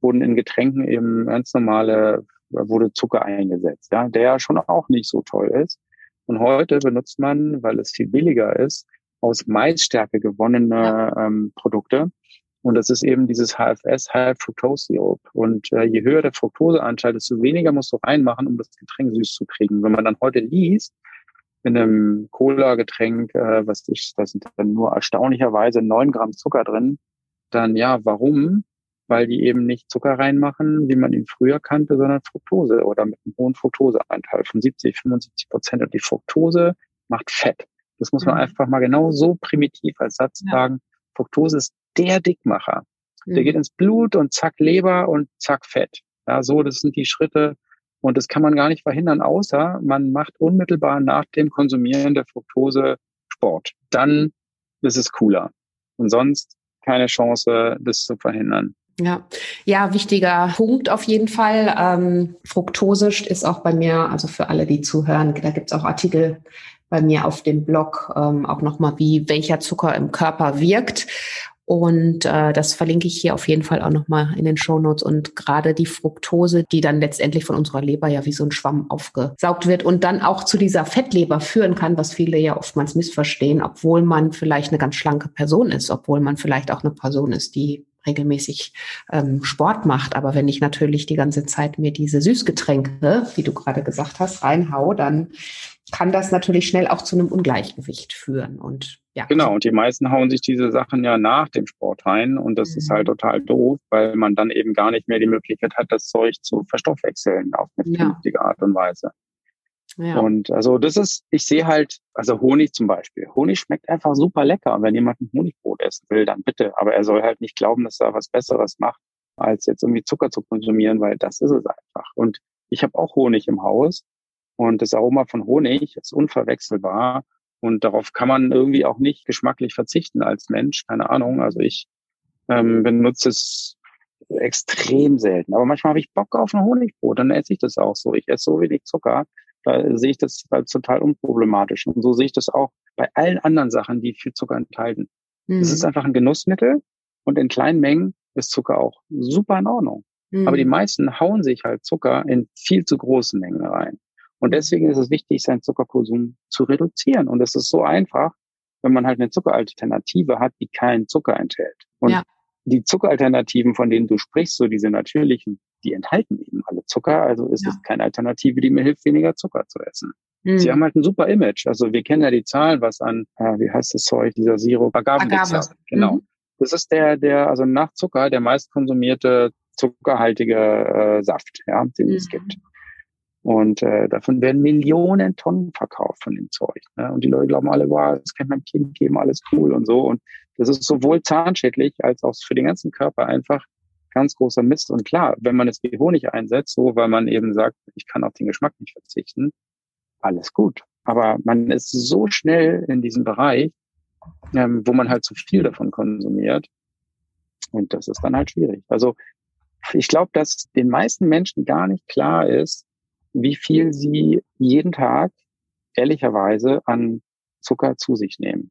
wurden in Getränken eben ganz normale, wurde Zucker eingesetzt, ja, der schon auch nicht so toll ist. Und heute benutzt man, weil es viel billiger ist, aus Maisstärke gewonnene ähm, Produkte. Und das ist eben dieses HFS, High Fructose Syrup. Und äh, je höher der Fructoseanteil, desto weniger musst du reinmachen, um das Getränk süß zu kriegen. Wenn man dann heute liest, in einem Cola-Getränk, äh, was ich, da sind dann nur erstaunlicherweise neun Gramm Zucker drin, dann ja, warum? weil die eben nicht Zucker reinmachen, wie man ihn früher kannte, sondern Fructose oder mit einem hohen Fructoseanteil von 70, 75 Prozent. Und die Fructose macht Fett. Das muss man mhm. einfach mal genau so primitiv als Satz ja. sagen. Fructose ist der Dickmacher. Mhm. Der geht ins Blut und zack Leber und zack Fett. Ja, so, das sind die Schritte. Und das kann man gar nicht verhindern, außer man macht unmittelbar nach dem Konsumieren der Fructose Sport. Dann ist es cooler. Und sonst keine Chance, das zu verhindern. Ja, ja, wichtiger Punkt auf jeden Fall. Ähm, Fructose ist auch bei mir, also für alle, die zuhören, da gibt es auch Artikel bei mir auf dem Blog, ähm, auch nochmal, wie welcher Zucker im Körper wirkt. Und äh, das verlinke ich hier auf jeden Fall auch nochmal in den Show Notes. Und gerade die Fructose, die dann letztendlich von unserer Leber ja wie so ein Schwamm aufgesaugt wird und dann auch zu dieser Fettleber führen kann, was viele ja oftmals missverstehen, obwohl man vielleicht eine ganz schlanke Person ist, obwohl man vielleicht auch eine Person ist, die regelmäßig ähm, Sport macht. Aber wenn ich natürlich die ganze Zeit mir diese Süßgetränke, wie du gerade gesagt hast, reinhau, dann kann das natürlich schnell auch zu einem Ungleichgewicht führen. Und ja. Genau, und die meisten hauen sich diese Sachen ja nach dem Sport rein und das mhm. ist halt mhm. total doof, weil man dann eben gar nicht mehr die Möglichkeit hat, das Zeug zu verstoffwechseln auf eine ja. vernünftige Art und Weise. Ja. Und also das ist, ich sehe halt, also Honig zum Beispiel. Honig schmeckt einfach super lecker. Und wenn jemand ein Honigbrot essen will, dann bitte. Aber er soll halt nicht glauben, dass er was Besseres macht, als jetzt irgendwie Zucker zu konsumieren, weil das ist es einfach. Und ich habe auch Honig im Haus und das Aroma von Honig ist unverwechselbar. Und darauf kann man irgendwie auch nicht geschmacklich verzichten als Mensch. Keine Ahnung. Also ich ähm, benutze es extrem selten. Aber manchmal habe ich Bock auf ein Honigbrot, dann esse ich das auch so. Ich esse so wenig Zucker, da sehe ich das als total unproblematisch. Und so sehe ich das auch bei allen anderen Sachen, die viel Zucker enthalten. Es mhm. ist einfach ein Genussmittel und in kleinen Mengen ist Zucker auch super in Ordnung. Mhm. Aber die meisten hauen sich halt Zucker in viel zu großen Mengen rein. Und deswegen ist es wichtig, seinen Zuckerkonsum zu reduzieren. Und es ist so einfach, wenn man halt eine Zuckeralternative hat, die keinen Zucker enthält. Und ja. die Zuckeralternativen, von denen du sprichst, so diese natürlichen, die enthalten eben alle Zucker. Also ist ja. es keine Alternative, die mir hilft, weniger Zucker zu essen. Mhm. Sie haben halt ein super Image. Also wir kennen ja die Zahlen, was an, äh, wie heißt das Zeug, dieser Sirup, Agave. Genau. Mhm. Das ist der, der, also nach Zucker, der meist konsumierte zuckerhaltige äh, Saft, ja, den mhm. es gibt. Und äh, davon werden Millionen Tonnen verkauft von dem Zeug. Ne? Und die Leute glauben alle, wow, das kann mein Kind geben, alles cool und so. Und das ist sowohl zahnschädlich als auch für den ganzen Körper einfach ganz großer Mist. Und klar, wenn man es wie Honig einsetzt, so weil man eben sagt, ich kann auf den Geschmack nicht verzichten, alles gut. Aber man ist so schnell in diesem Bereich, ähm, wo man halt zu viel davon konsumiert. Und das ist dann halt schwierig. Also ich glaube, dass den meisten Menschen gar nicht klar ist, wie viel sie jeden Tag ehrlicherweise an Zucker zu sich nehmen.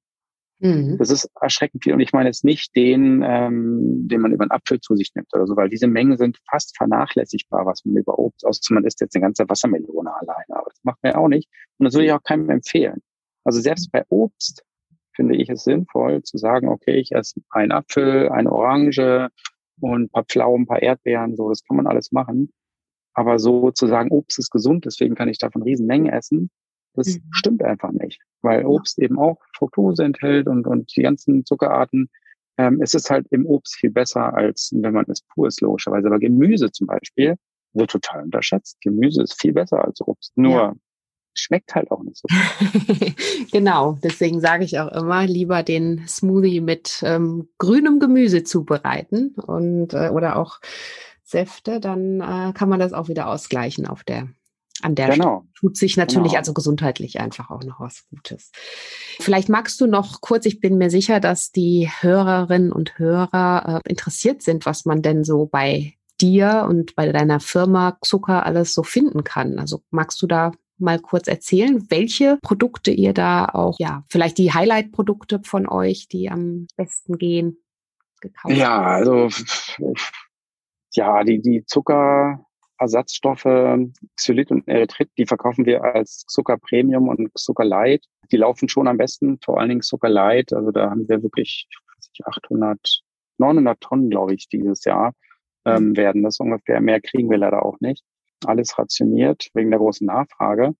Mhm. Das ist erschreckend viel. Und ich meine jetzt nicht den, ähm, den man über einen Apfel zu sich nimmt oder so, weil diese Mengen sind fast vernachlässigbar, was man über Obst, außer man isst jetzt eine ganze Wassermelone alleine. Aber das macht man ja auch nicht. Und das würde ich auch keinem empfehlen. Also selbst bei Obst finde ich es sinnvoll zu sagen, okay, ich esse einen Apfel, eine Orange und ein paar Pflaumen, ein paar Erdbeeren, so, das kann man alles machen. Aber so zu sagen, Obst ist gesund, deswegen kann ich davon Riesenmengen essen, das mhm. stimmt einfach nicht, weil Obst eben auch Fructose enthält und, und die ganzen Zuckerarten. Ähm, es ist halt im Obst viel besser, als wenn man es pur ist, logischerweise. Aber Gemüse zum Beispiel wird total unterschätzt. Gemüse ist viel besser als Obst. Nur ja. schmeckt halt auch nicht so. genau, deswegen sage ich auch immer, lieber den Smoothie mit ähm, grünem Gemüse zubereiten und äh, oder auch Säfte, dann äh, kann man das auch wieder ausgleichen auf der an der genau. Stelle tut sich natürlich genau. also gesundheitlich einfach auch noch was Gutes. Vielleicht magst du noch kurz, ich bin mir sicher, dass die Hörerinnen und Hörer äh, interessiert sind, was man denn so bei dir und bei deiner Firma Zucker alles so finden kann. Also magst du da mal kurz erzählen, welche Produkte ihr da auch, ja, vielleicht die Highlight-Produkte von euch, die am besten gehen, gekauft Ja, also ja, die, die Zucker, Ersatzstoffe, Xylit und Erythrit, die verkaufen wir als Zucker Premium und Zucker Light. Die laufen schon am besten, vor allen Dingen Zucker Light. Also da haben wir wirklich 800, 900 Tonnen, glaube ich, dieses Jahr ähm, mhm. werden das ungefähr. Mehr kriegen wir leider auch nicht. Alles rationiert wegen der großen Nachfrage.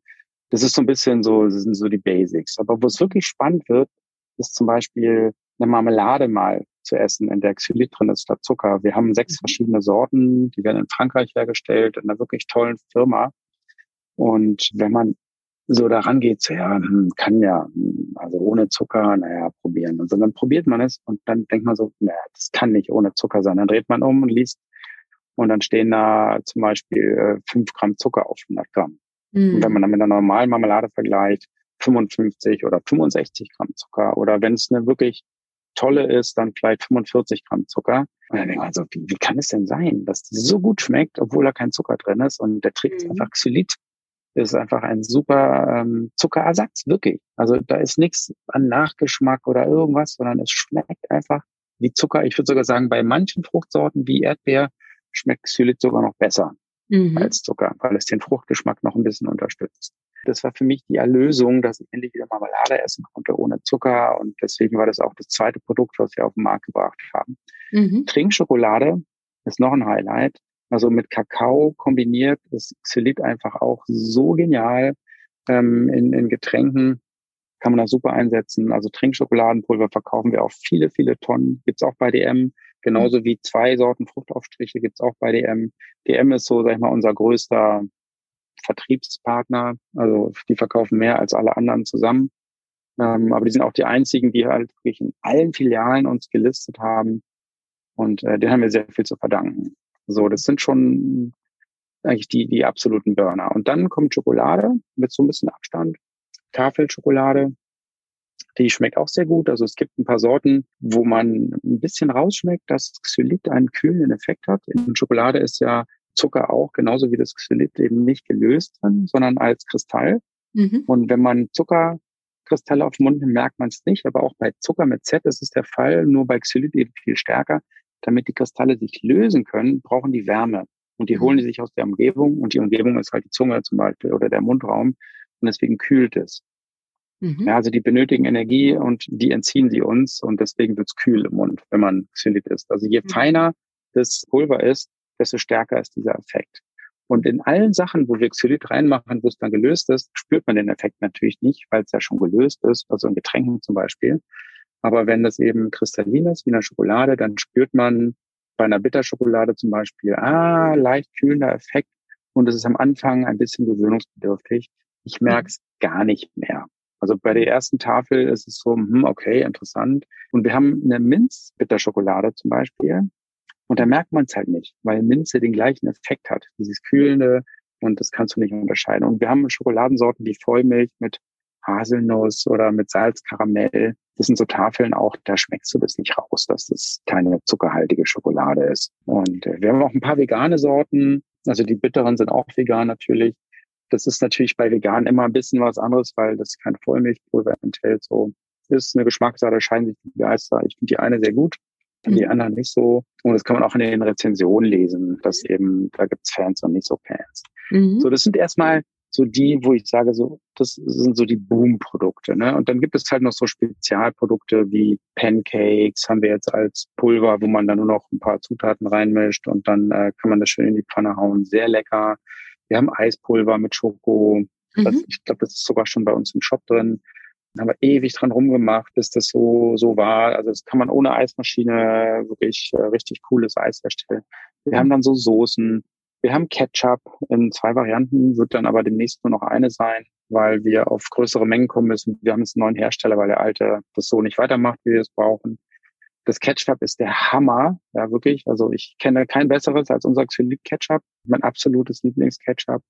Das ist so ein bisschen so, das sind so die Basics. Aber wo es wirklich spannend wird, ist zum Beispiel eine Marmelade mal zu essen, in der Xylit drin ist statt Zucker. Wir haben sechs mhm. verschiedene Sorten, die werden in Frankreich hergestellt, in einer wirklich tollen Firma. Und wenn man so daran geht, so, ja, hm, kann ja, hm, also ohne Zucker, naja, probieren. Und so, dann probiert man es und dann denkt man so, naja, das kann nicht ohne Zucker sein. Dann dreht man um und liest und dann stehen da zum Beispiel äh, 5 Gramm Zucker auf 100 Gramm. Mhm. Und wenn man dann mit einer normalen Marmelade vergleicht, 55 oder 65 Gramm Zucker oder wenn es eine wirklich tolle ist, dann vielleicht 45 Gramm Zucker. Und dann denkt man so, wie, wie kann es denn sein, dass die so gut schmeckt, obwohl da kein Zucker drin ist und der Trick ist mhm. einfach Xylit ist einfach ein super ähm, Zuckerersatz, wirklich. Also da ist nichts an Nachgeschmack oder irgendwas, sondern es schmeckt einfach wie Zucker. Ich würde sogar sagen, bei manchen Fruchtsorten wie Erdbeer schmeckt Xylit sogar noch besser mhm. als Zucker, weil es den Fruchtgeschmack noch ein bisschen unterstützt. Das war für mich die Erlösung, dass ich endlich wieder Marmelade essen konnte ohne Zucker. Und deswegen war das auch das zweite Produkt, was wir auf den Markt gebracht haben. Mhm. Trinkschokolade ist noch ein Highlight. Also mit Kakao kombiniert ist Xylit einfach auch so genial. Ähm, in, in Getränken kann man das super einsetzen. Also Trinkschokoladenpulver verkaufen wir auch viele, viele Tonnen. Gibt's auch bei DM. Genauso wie zwei Sorten Fruchtaufstriche gibt's auch bei DM. DM ist so, sag ich mal, unser größter Vertriebspartner. Also die verkaufen mehr als alle anderen zusammen. Ähm, aber die sind auch die einzigen, die halt wirklich in allen Filialen uns gelistet haben. Und äh, denen haben wir sehr viel zu verdanken. So, das sind schon eigentlich die, die absoluten Burner. Und dann kommt Schokolade mit so ein bisschen Abstand. Tafelschokolade, die schmeckt auch sehr gut. Also es gibt ein paar Sorten, wo man ein bisschen rausschmeckt, dass Xylit einen kühlenden Effekt hat. In Schokolade ist ja Zucker auch, genauso wie das Xylit eben nicht gelöst drin, sondern als Kristall. Mhm. Und wenn man Zuckerkristalle auf dem Mund nimmt, merkt man es nicht. Aber auch bei Zucker mit Z ist es der Fall, nur bei Xylit eben viel stärker damit die Kristalle sich lösen können, brauchen die Wärme. Und die holen die sich aus der Umgebung. Und die Umgebung ist halt die Zunge zum Beispiel oder der Mundraum. Und deswegen kühlt es. Mhm. Ja, also die benötigen Energie und die entziehen sie uns. Und deswegen wird's kühl im Mund, wenn man Xylit isst. Also je mhm. feiner das Pulver ist, desto stärker ist dieser Effekt. Und in allen Sachen, wo wir Xylit reinmachen, wo es dann gelöst ist, spürt man den Effekt natürlich nicht, weil es ja schon gelöst ist, also in Getränken zum Beispiel. Aber wenn das eben kristallin ist, wie eine Schokolade, dann spürt man bei einer Bitterschokolade zum Beispiel, ah, leicht kühlender Effekt. Und es ist am Anfang ein bisschen gewöhnungsbedürftig. Ich merke es gar nicht mehr. Also bei der ersten Tafel ist es so, hm, okay, interessant. Und wir haben eine Minz-Bitterschokolade zum Beispiel. Und da merkt man es halt nicht, weil Minze den gleichen Effekt hat, dieses kühlende. Und das kannst du nicht unterscheiden. Und wir haben Schokoladensorten wie Vollmilch mit Haselnuss oder mit Salzkaramell. Das sind so Tafeln auch, da schmeckst du das nicht raus, dass das keine zuckerhaltige Schokolade ist. Und äh, wir haben auch ein paar vegane Sorten. Also die bitteren sind auch vegan natürlich. Das ist natürlich bei vegan immer ein bisschen was anderes, weil das kein Vollmilchpulver enthält. So ist eine Geschmackssache, scheinen sich die Geister. Ich finde die eine sehr gut. Die anderen nicht so. Und das kann man auch in den Rezensionen lesen, dass eben, da gibt's Fans und nicht so Fans. Mhm. So, das sind erstmal so die, wo ich sage, so, das sind so die Boom-Produkte. Ne? Und dann gibt es halt noch so Spezialprodukte wie Pancakes, haben wir jetzt als Pulver, wo man dann nur noch ein paar Zutaten reinmischt und dann äh, kann man das schön in die Pfanne hauen. Sehr lecker. Wir haben Eispulver mit Schoko. Mhm. Das, ich glaube, das ist sogar schon bei uns im Shop drin. Haben wir ewig dran rumgemacht, bis das so, so war. Also das kann man ohne Eismaschine wirklich äh, richtig cooles Eis erstellen. Wir haben dann so Soßen. Wir haben Ketchup in zwei Varianten, wird dann aber demnächst nur noch eine sein, weil wir auf größere Mengen kommen müssen. Wir haben jetzt einen neuen Hersteller, weil der alte das so nicht weitermacht, wie wir es brauchen. Das Ketchup ist der Hammer, ja wirklich. Also ich kenne kein besseres als unser Xylit Ketchup, mein absolutes Lieblingsketchup.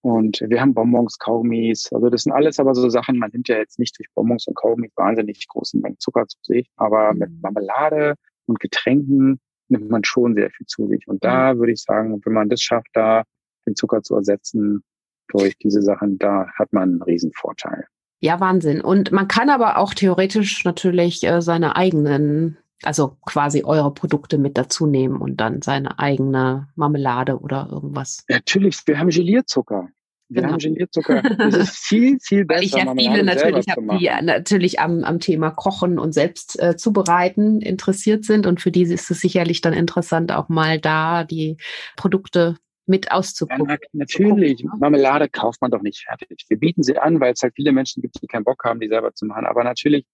Und wir haben Bonbons, Kaugummis. Also das sind alles aber so Sachen, man nimmt ja jetzt nicht durch Bonbons und Kaugummis wahnsinnig großen Mengen Zucker zu sich, aber mit mhm. Marmelade und Getränken nimmt man schon sehr viel zu sich. Und da mhm. würde ich sagen, wenn man das schafft, da den Zucker zu ersetzen durch diese Sachen, da hat man einen Riesenvorteil. Ja, Wahnsinn. Und man kann aber auch theoretisch natürlich äh, seine eigenen, also quasi eure Produkte mit dazu nehmen und dann seine eigene Marmelade oder irgendwas. Natürlich, wir haben Gelierzucker. Wir genau. haben Gelierzucker. Das ist viel, viel besser. Ich ja viele natürlich habe, die natürlich am, am Thema Kochen und selbst äh, zubereiten interessiert sind. Und für diese ist es sicherlich dann interessant, auch mal da die Produkte mit auszuprobieren. Ja, natürlich. Gucken, ne? Marmelade kauft man doch nicht fertig. Wir bieten sie an, weil es halt viele Menschen gibt, die keinen Bock haben, die selber zu machen. Aber natürlich,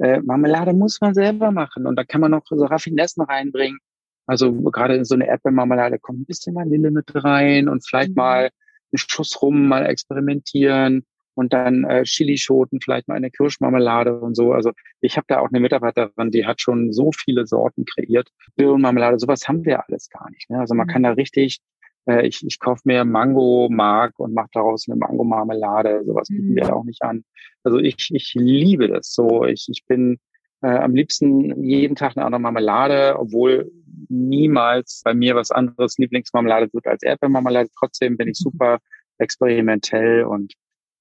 äh, Marmelade muss man selber machen. Und da kann man noch so Raffinessen reinbringen. Also gerade in so eine Erdbeermarmelade kommt ein bisschen Vanille mit rein und vielleicht mhm. mal einen Schuss rum mal experimentieren und dann äh, Chilischoten, vielleicht mal eine Kirschmarmelade und so. Also ich habe da auch eine Mitarbeiterin, die hat schon so viele Sorten kreiert. Birnenmarmelade, sowas haben wir alles gar nicht. Ne? Also man mhm. kann da richtig, äh, ich, ich kaufe mir Mango-Mark und mache daraus eine Mango-Marmelade. Sowas bieten mhm. wir auch nicht an. Also ich, ich liebe das so. Ich, ich bin äh, am liebsten jeden Tag eine andere Marmelade, obwohl niemals bei mir was anderes Lieblingsmarmelade wird als Erdbeermarmelade. Trotzdem bin ich mhm. super experimentell und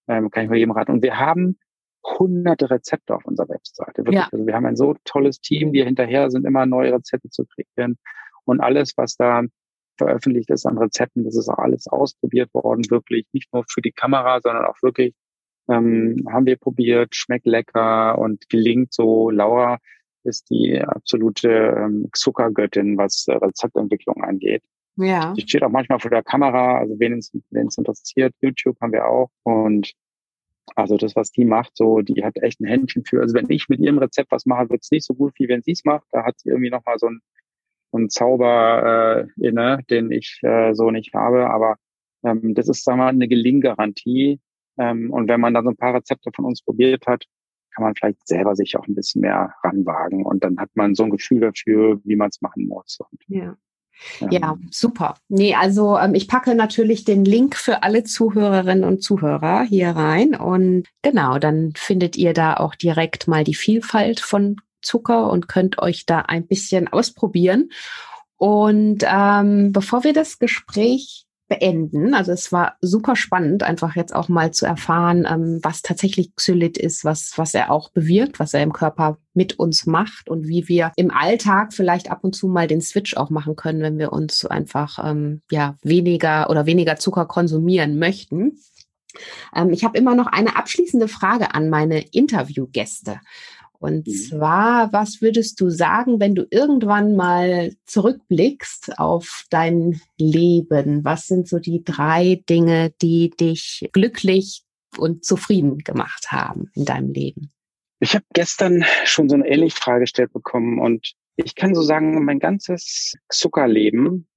ähm, kann ich nur jedem raten. Und wir haben hunderte Rezepte auf unserer Webseite. Wirklich. Ja. Also wir haben ein so tolles Team, die hinterher sind, immer neue Rezepte zu kreieren. Und alles, was da veröffentlicht ist an Rezepten, das ist auch alles ausprobiert worden, wirklich nicht nur für die Kamera, sondern auch wirklich ähm, haben wir probiert, schmeckt lecker und gelingt so. Laura ist die absolute ähm, Zuckergöttin, was äh, Rezeptentwicklung angeht. Ja. Die steht auch manchmal vor der Kamera, also wen es, wen es interessiert, YouTube haben wir auch. Und also das, was die macht, so, die hat echt ein Händchen für. Also wenn ich mit ihrem Rezept was mache, wird es nicht so gut, wie wenn sie es macht. Da hat sie irgendwie nochmal so ein, ein Zauber äh, inne, den ich äh, so nicht habe. Aber ähm, das ist, sagen wir mal, eine Gelinggarantie. Ähm, und wenn man dann so ein paar Rezepte von uns probiert hat, kann man vielleicht selber sich auch ein bisschen mehr ranwagen. Und dann hat man so ein Gefühl dafür, wie man es machen muss. Und ja. Ja, super. Nee, also ähm, ich packe natürlich den Link für alle Zuhörerinnen und Zuhörer hier rein und genau, dann findet ihr da auch direkt mal die Vielfalt von Zucker und könnt euch da ein bisschen ausprobieren. Und ähm, bevor wir das Gespräch beenden. Also es war super spannend, einfach jetzt auch mal zu erfahren, ähm, was tatsächlich Xylit ist, was, was er auch bewirkt, was er im Körper mit uns macht und wie wir im Alltag vielleicht ab und zu mal den Switch auch machen können, wenn wir uns einfach ähm, ja weniger oder weniger Zucker konsumieren möchten. Ähm, ich habe immer noch eine abschließende Frage an meine Interviewgäste. Und mhm. zwar, was würdest du sagen, wenn du irgendwann mal zurückblickst auf dein Leben? Was sind so die drei Dinge, die dich glücklich und zufrieden gemacht haben in deinem Leben? Ich habe gestern schon so eine ähnliche Frage gestellt bekommen und ich kann so sagen, mein ganzes Zuckerleben,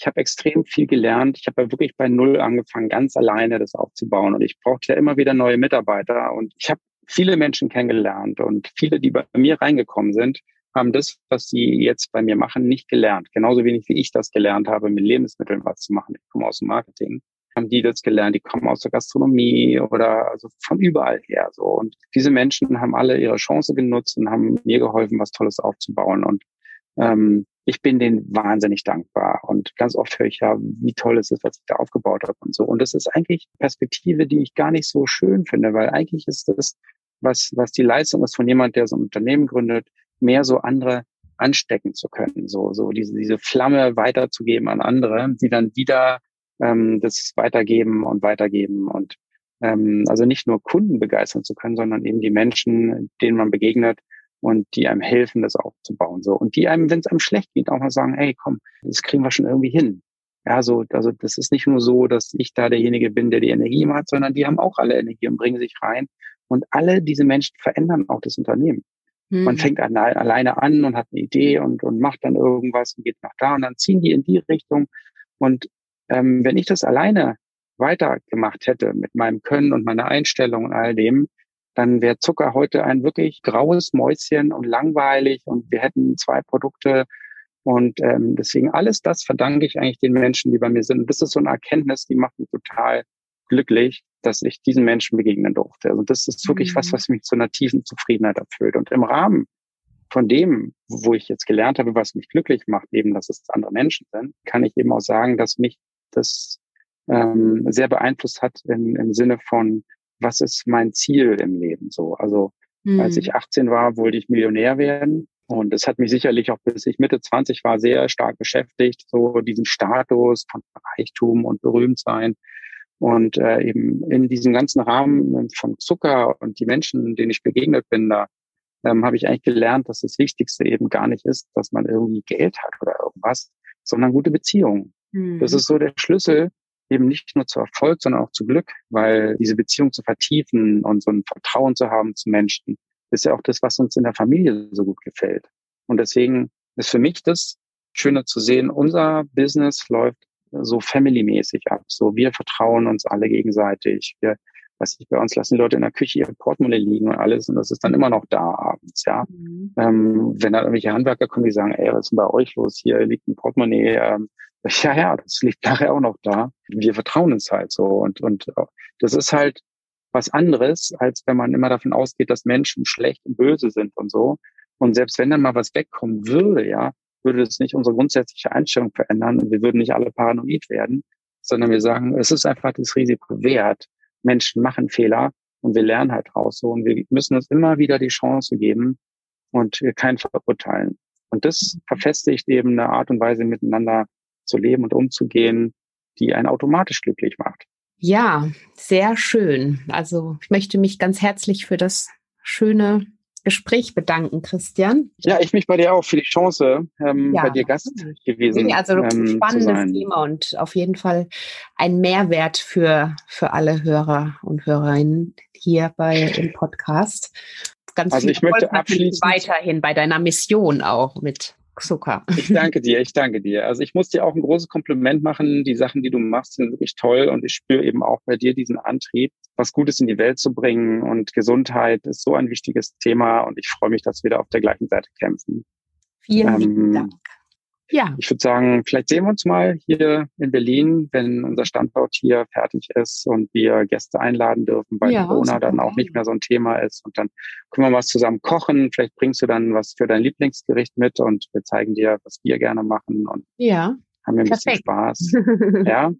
ich habe extrem viel gelernt. Ich habe ja wirklich bei Null angefangen, ganz alleine das aufzubauen. Und ich brauchte ja immer wieder neue Mitarbeiter. Und ich habe viele Menschen kennengelernt und viele, die bei mir reingekommen sind, haben das, was sie jetzt bei mir machen, nicht gelernt. Genauso wenig wie ich das gelernt habe, mit Lebensmitteln was zu machen. Ich komme aus dem Marketing. Haben die das gelernt? Die kommen aus der Gastronomie oder also von überall her. So und diese Menschen haben alle ihre Chance genutzt und haben mir geholfen, was Tolles aufzubauen. Und ähm, ich bin denen wahnsinnig dankbar. Und ganz oft höre ich ja, wie toll es ist, was ich da aufgebaut habe und so. Und das ist eigentlich Perspektive, die ich gar nicht so schön finde, weil eigentlich ist das was, was die Leistung ist von jemand, der so ein Unternehmen gründet, mehr so andere anstecken zu können, so, so diese, diese Flamme weiterzugeben an andere, die dann wieder ähm, das weitergeben und weitergeben und ähm, also nicht nur Kunden begeistern zu können, sondern eben die Menschen, denen man begegnet und die einem helfen, das aufzubauen. So und die einem, wenn es einem schlecht geht, auch mal sagen, hey, komm, das kriegen wir schon irgendwie hin. Ja, so, also das ist nicht nur so, dass ich da derjenige bin, der die Energie hat, sondern die haben auch alle Energie und bringen sich rein und alle diese Menschen verändern auch das Unternehmen. Mhm. Man fängt an, alleine an und hat eine Idee und, und macht dann irgendwas und geht nach da und dann ziehen die in die Richtung. Und ähm, wenn ich das alleine weitergemacht hätte mit meinem Können und meiner Einstellung und all dem, dann wäre Zucker heute ein wirklich graues Mäuschen und langweilig und wir hätten zwei Produkte. Und ähm, deswegen alles das verdanke ich eigentlich den Menschen, die bei mir sind. Und das ist so eine Erkenntnis, die macht mich total glücklich, dass ich diesen Menschen begegnen durfte. Also das ist wirklich mhm. was, was mich zu einer tiefen Zufriedenheit erfüllt. Und im Rahmen von dem, wo ich jetzt gelernt habe, was mich glücklich macht, eben, dass es andere Menschen sind, kann ich eben auch sagen, dass mich das ähm, sehr beeinflusst hat im, im Sinne von, was ist mein Ziel im Leben so. Also mhm. als ich 18 war, wollte ich Millionär werden. Und das hat mich sicherlich auch bis ich Mitte 20 war sehr stark beschäftigt, so diesen Status von Reichtum und Berühmtsein. Und äh, eben in diesem ganzen Rahmen von Zucker und die Menschen, denen ich begegnet bin, da ähm, habe ich eigentlich gelernt, dass das Wichtigste eben gar nicht ist, dass man irgendwie Geld hat oder irgendwas, sondern gute Beziehungen. Mhm. Das ist so der Schlüssel eben nicht nur zu Erfolg, sondern auch zu Glück, weil diese Beziehung zu vertiefen und so ein Vertrauen zu haben zu Menschen, ist ja auch das, was uns in der Familie so gut gefällt. Und deswegen ist für mich das Schöne zu sehen, unser Business läuft so family-mäßig ab. So, wir vertrauen uns alle gegenseitig. Wir, was ich, bei uns lassen die Leute in der Küche ihr Portemonnaie liegen und alles und das ist dann immer noch da abends, ja. Mhm. Ähm, wenn dann irgendwelche Handwerker kommen, die sagen, ey, was ist denn bei euch los? Hier liegt ein Portemonnaie. Ähm, ja, ja, das liegt nachher auch noch da. Wir vertrauen uns halt so und, und das ist halt was anderes, als wenn man immer davon ausgeht, dass Menschen schlecht und böse sind und so. Und selbst wenn dann mal was wegkommen würde, ja, würde das nicht unsere grundsätzliche Einstellung verändern und wir würden nicht alle paranoid werden, sondern wir sagen, es ist einfach das Risiko wert. Menschen machen Fehler und wir lernen halt raus so und wir müssen uns immer wieder die Chance geben und kein verurteilen. Und das verfestigt eben eine Art und Weise miteinander zu leben und umzugehen, die einen automatisch glücklich macht. Ja, sehr schön. Also ich möchte mich ganz herzlich für das schöne Gespräch bedanken, Christian. Ja, ich mich bei dir auch für die Chance, ähm, ja, bei dir Gast gewesen. Also ähm, spannendes Thema und auf jeden Fall ein Mehrwert für, für alle Hörer und Hörerinnen hier bei im Podcast. Ganz also ich möchte abschließend weiterhin bei deiner Mission auch mit Zucker. Ich danke dir, ich danke dir. Also ich muss dir auch ein großes Kompliment machen. Die Sachen, die du machst, sind wirklich toll und ich spüre eben auch bei dir diesen Antrieb, was Gutes in die Welt zu bringen und Gesundheit ist so ein wichtiges Thema und ich freue mich, dass wir da auf der gleichen Seite kämpfen. Vielen ähm, Dank. Ja. Ich würde sagen, vielleicht sehen wir uns mal hier in Berlin, wenn unser Standort hier fertig ist und wir Gäste einladen dürfen, weil ja, Corona dann auch nicht mehr so ein Thema ist. Und dann können wir was zusammen kochen. Vielleicht bringst du dann was für dein Lieblingsgericht mit und wir zeigen dir, was wir gerne machen und ja. haben wir ein Perfekt. bisschen Spaß. ja?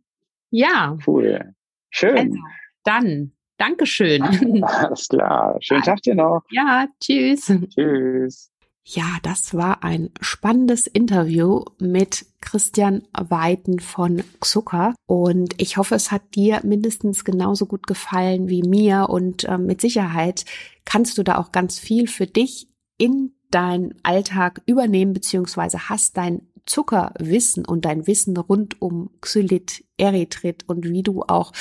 Ja. Cool. Schön. Also, dann, Dankeschön. Alles klar. Schönen Tag dir noch. Ja, tschüss. Tschüss. Ja, das war ein spannendes Interview mit Christian Weiten von Zucker und ich hoffe, es hat dir mindestens genauso gut gefallen wie mir. Und äh, mit Sicherheit kannst du da auch ganz viel für dich in deinen Alltag übernehmen beziehungsweise hast dein Zuckerwissen und dein Wissen rund um Xylit, Erythrit und wie du auch,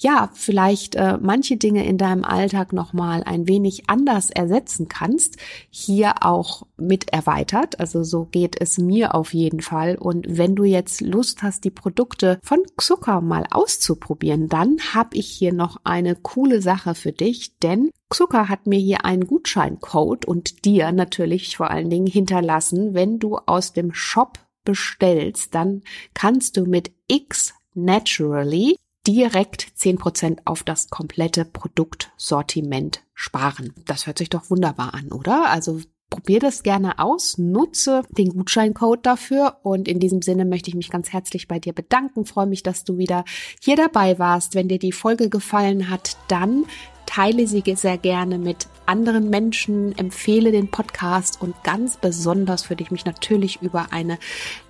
ja, vielleicht äh, manche Dinge in deinem Alltag nochmal ein wenig anders ersetzen kannst, hier auch mit erweitert. Also so geht es mir auf jeden Fall. Und wenn du jetzt Lust hast, die Produkte von Zucker mal auszuprobieren, dann habe ich hier noch eine coole Sache für dich, denn Zucker hat mir hier einen Gutscheincode und dir natürlich vor allen Dingen hinterlassen, wenn du aus dem Shop bestellst, dann kannst du mit X Naturally direkt 10% auf das komplette Produktsortiment sparen. Das hört sich doch wunderbar an, oder? Also probier das gerne aus, nutze den Gutscheincode dafür und in diesem Sinne möchte ich mich ganz herzlich bei dir bedanken. Freue mich, dass du wieder hier dabei warst. Wenn dir die Folge gefallen hat, dann teile sie sehr gerne mit anderen Menschen, empfehle den Podcast und ganz besonders würde ich mich natürlich über eine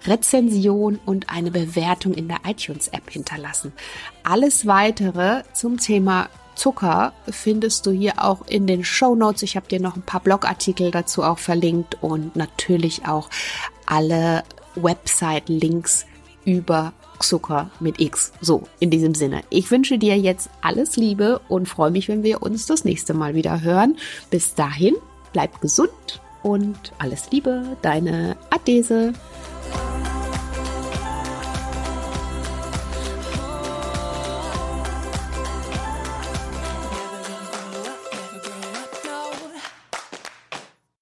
Rezension und eine Bewertung in der iTunes-App hinterlassen. Alles weitere zum Thema Zucker findest du hier auch in den Show Notes. Ich habe dir noch ein paar Blogartikel dazu auch verlinkt und natürlich auch alle Website-Links über Zucker mit X. So, in diesem Sinne. Ich wünsche dir jetzt alles Liebe und freue mich, wenn wir uns das nächste Mal wieder hören. Bis dahin, bleib gesund und alles Liebe, deine Adese.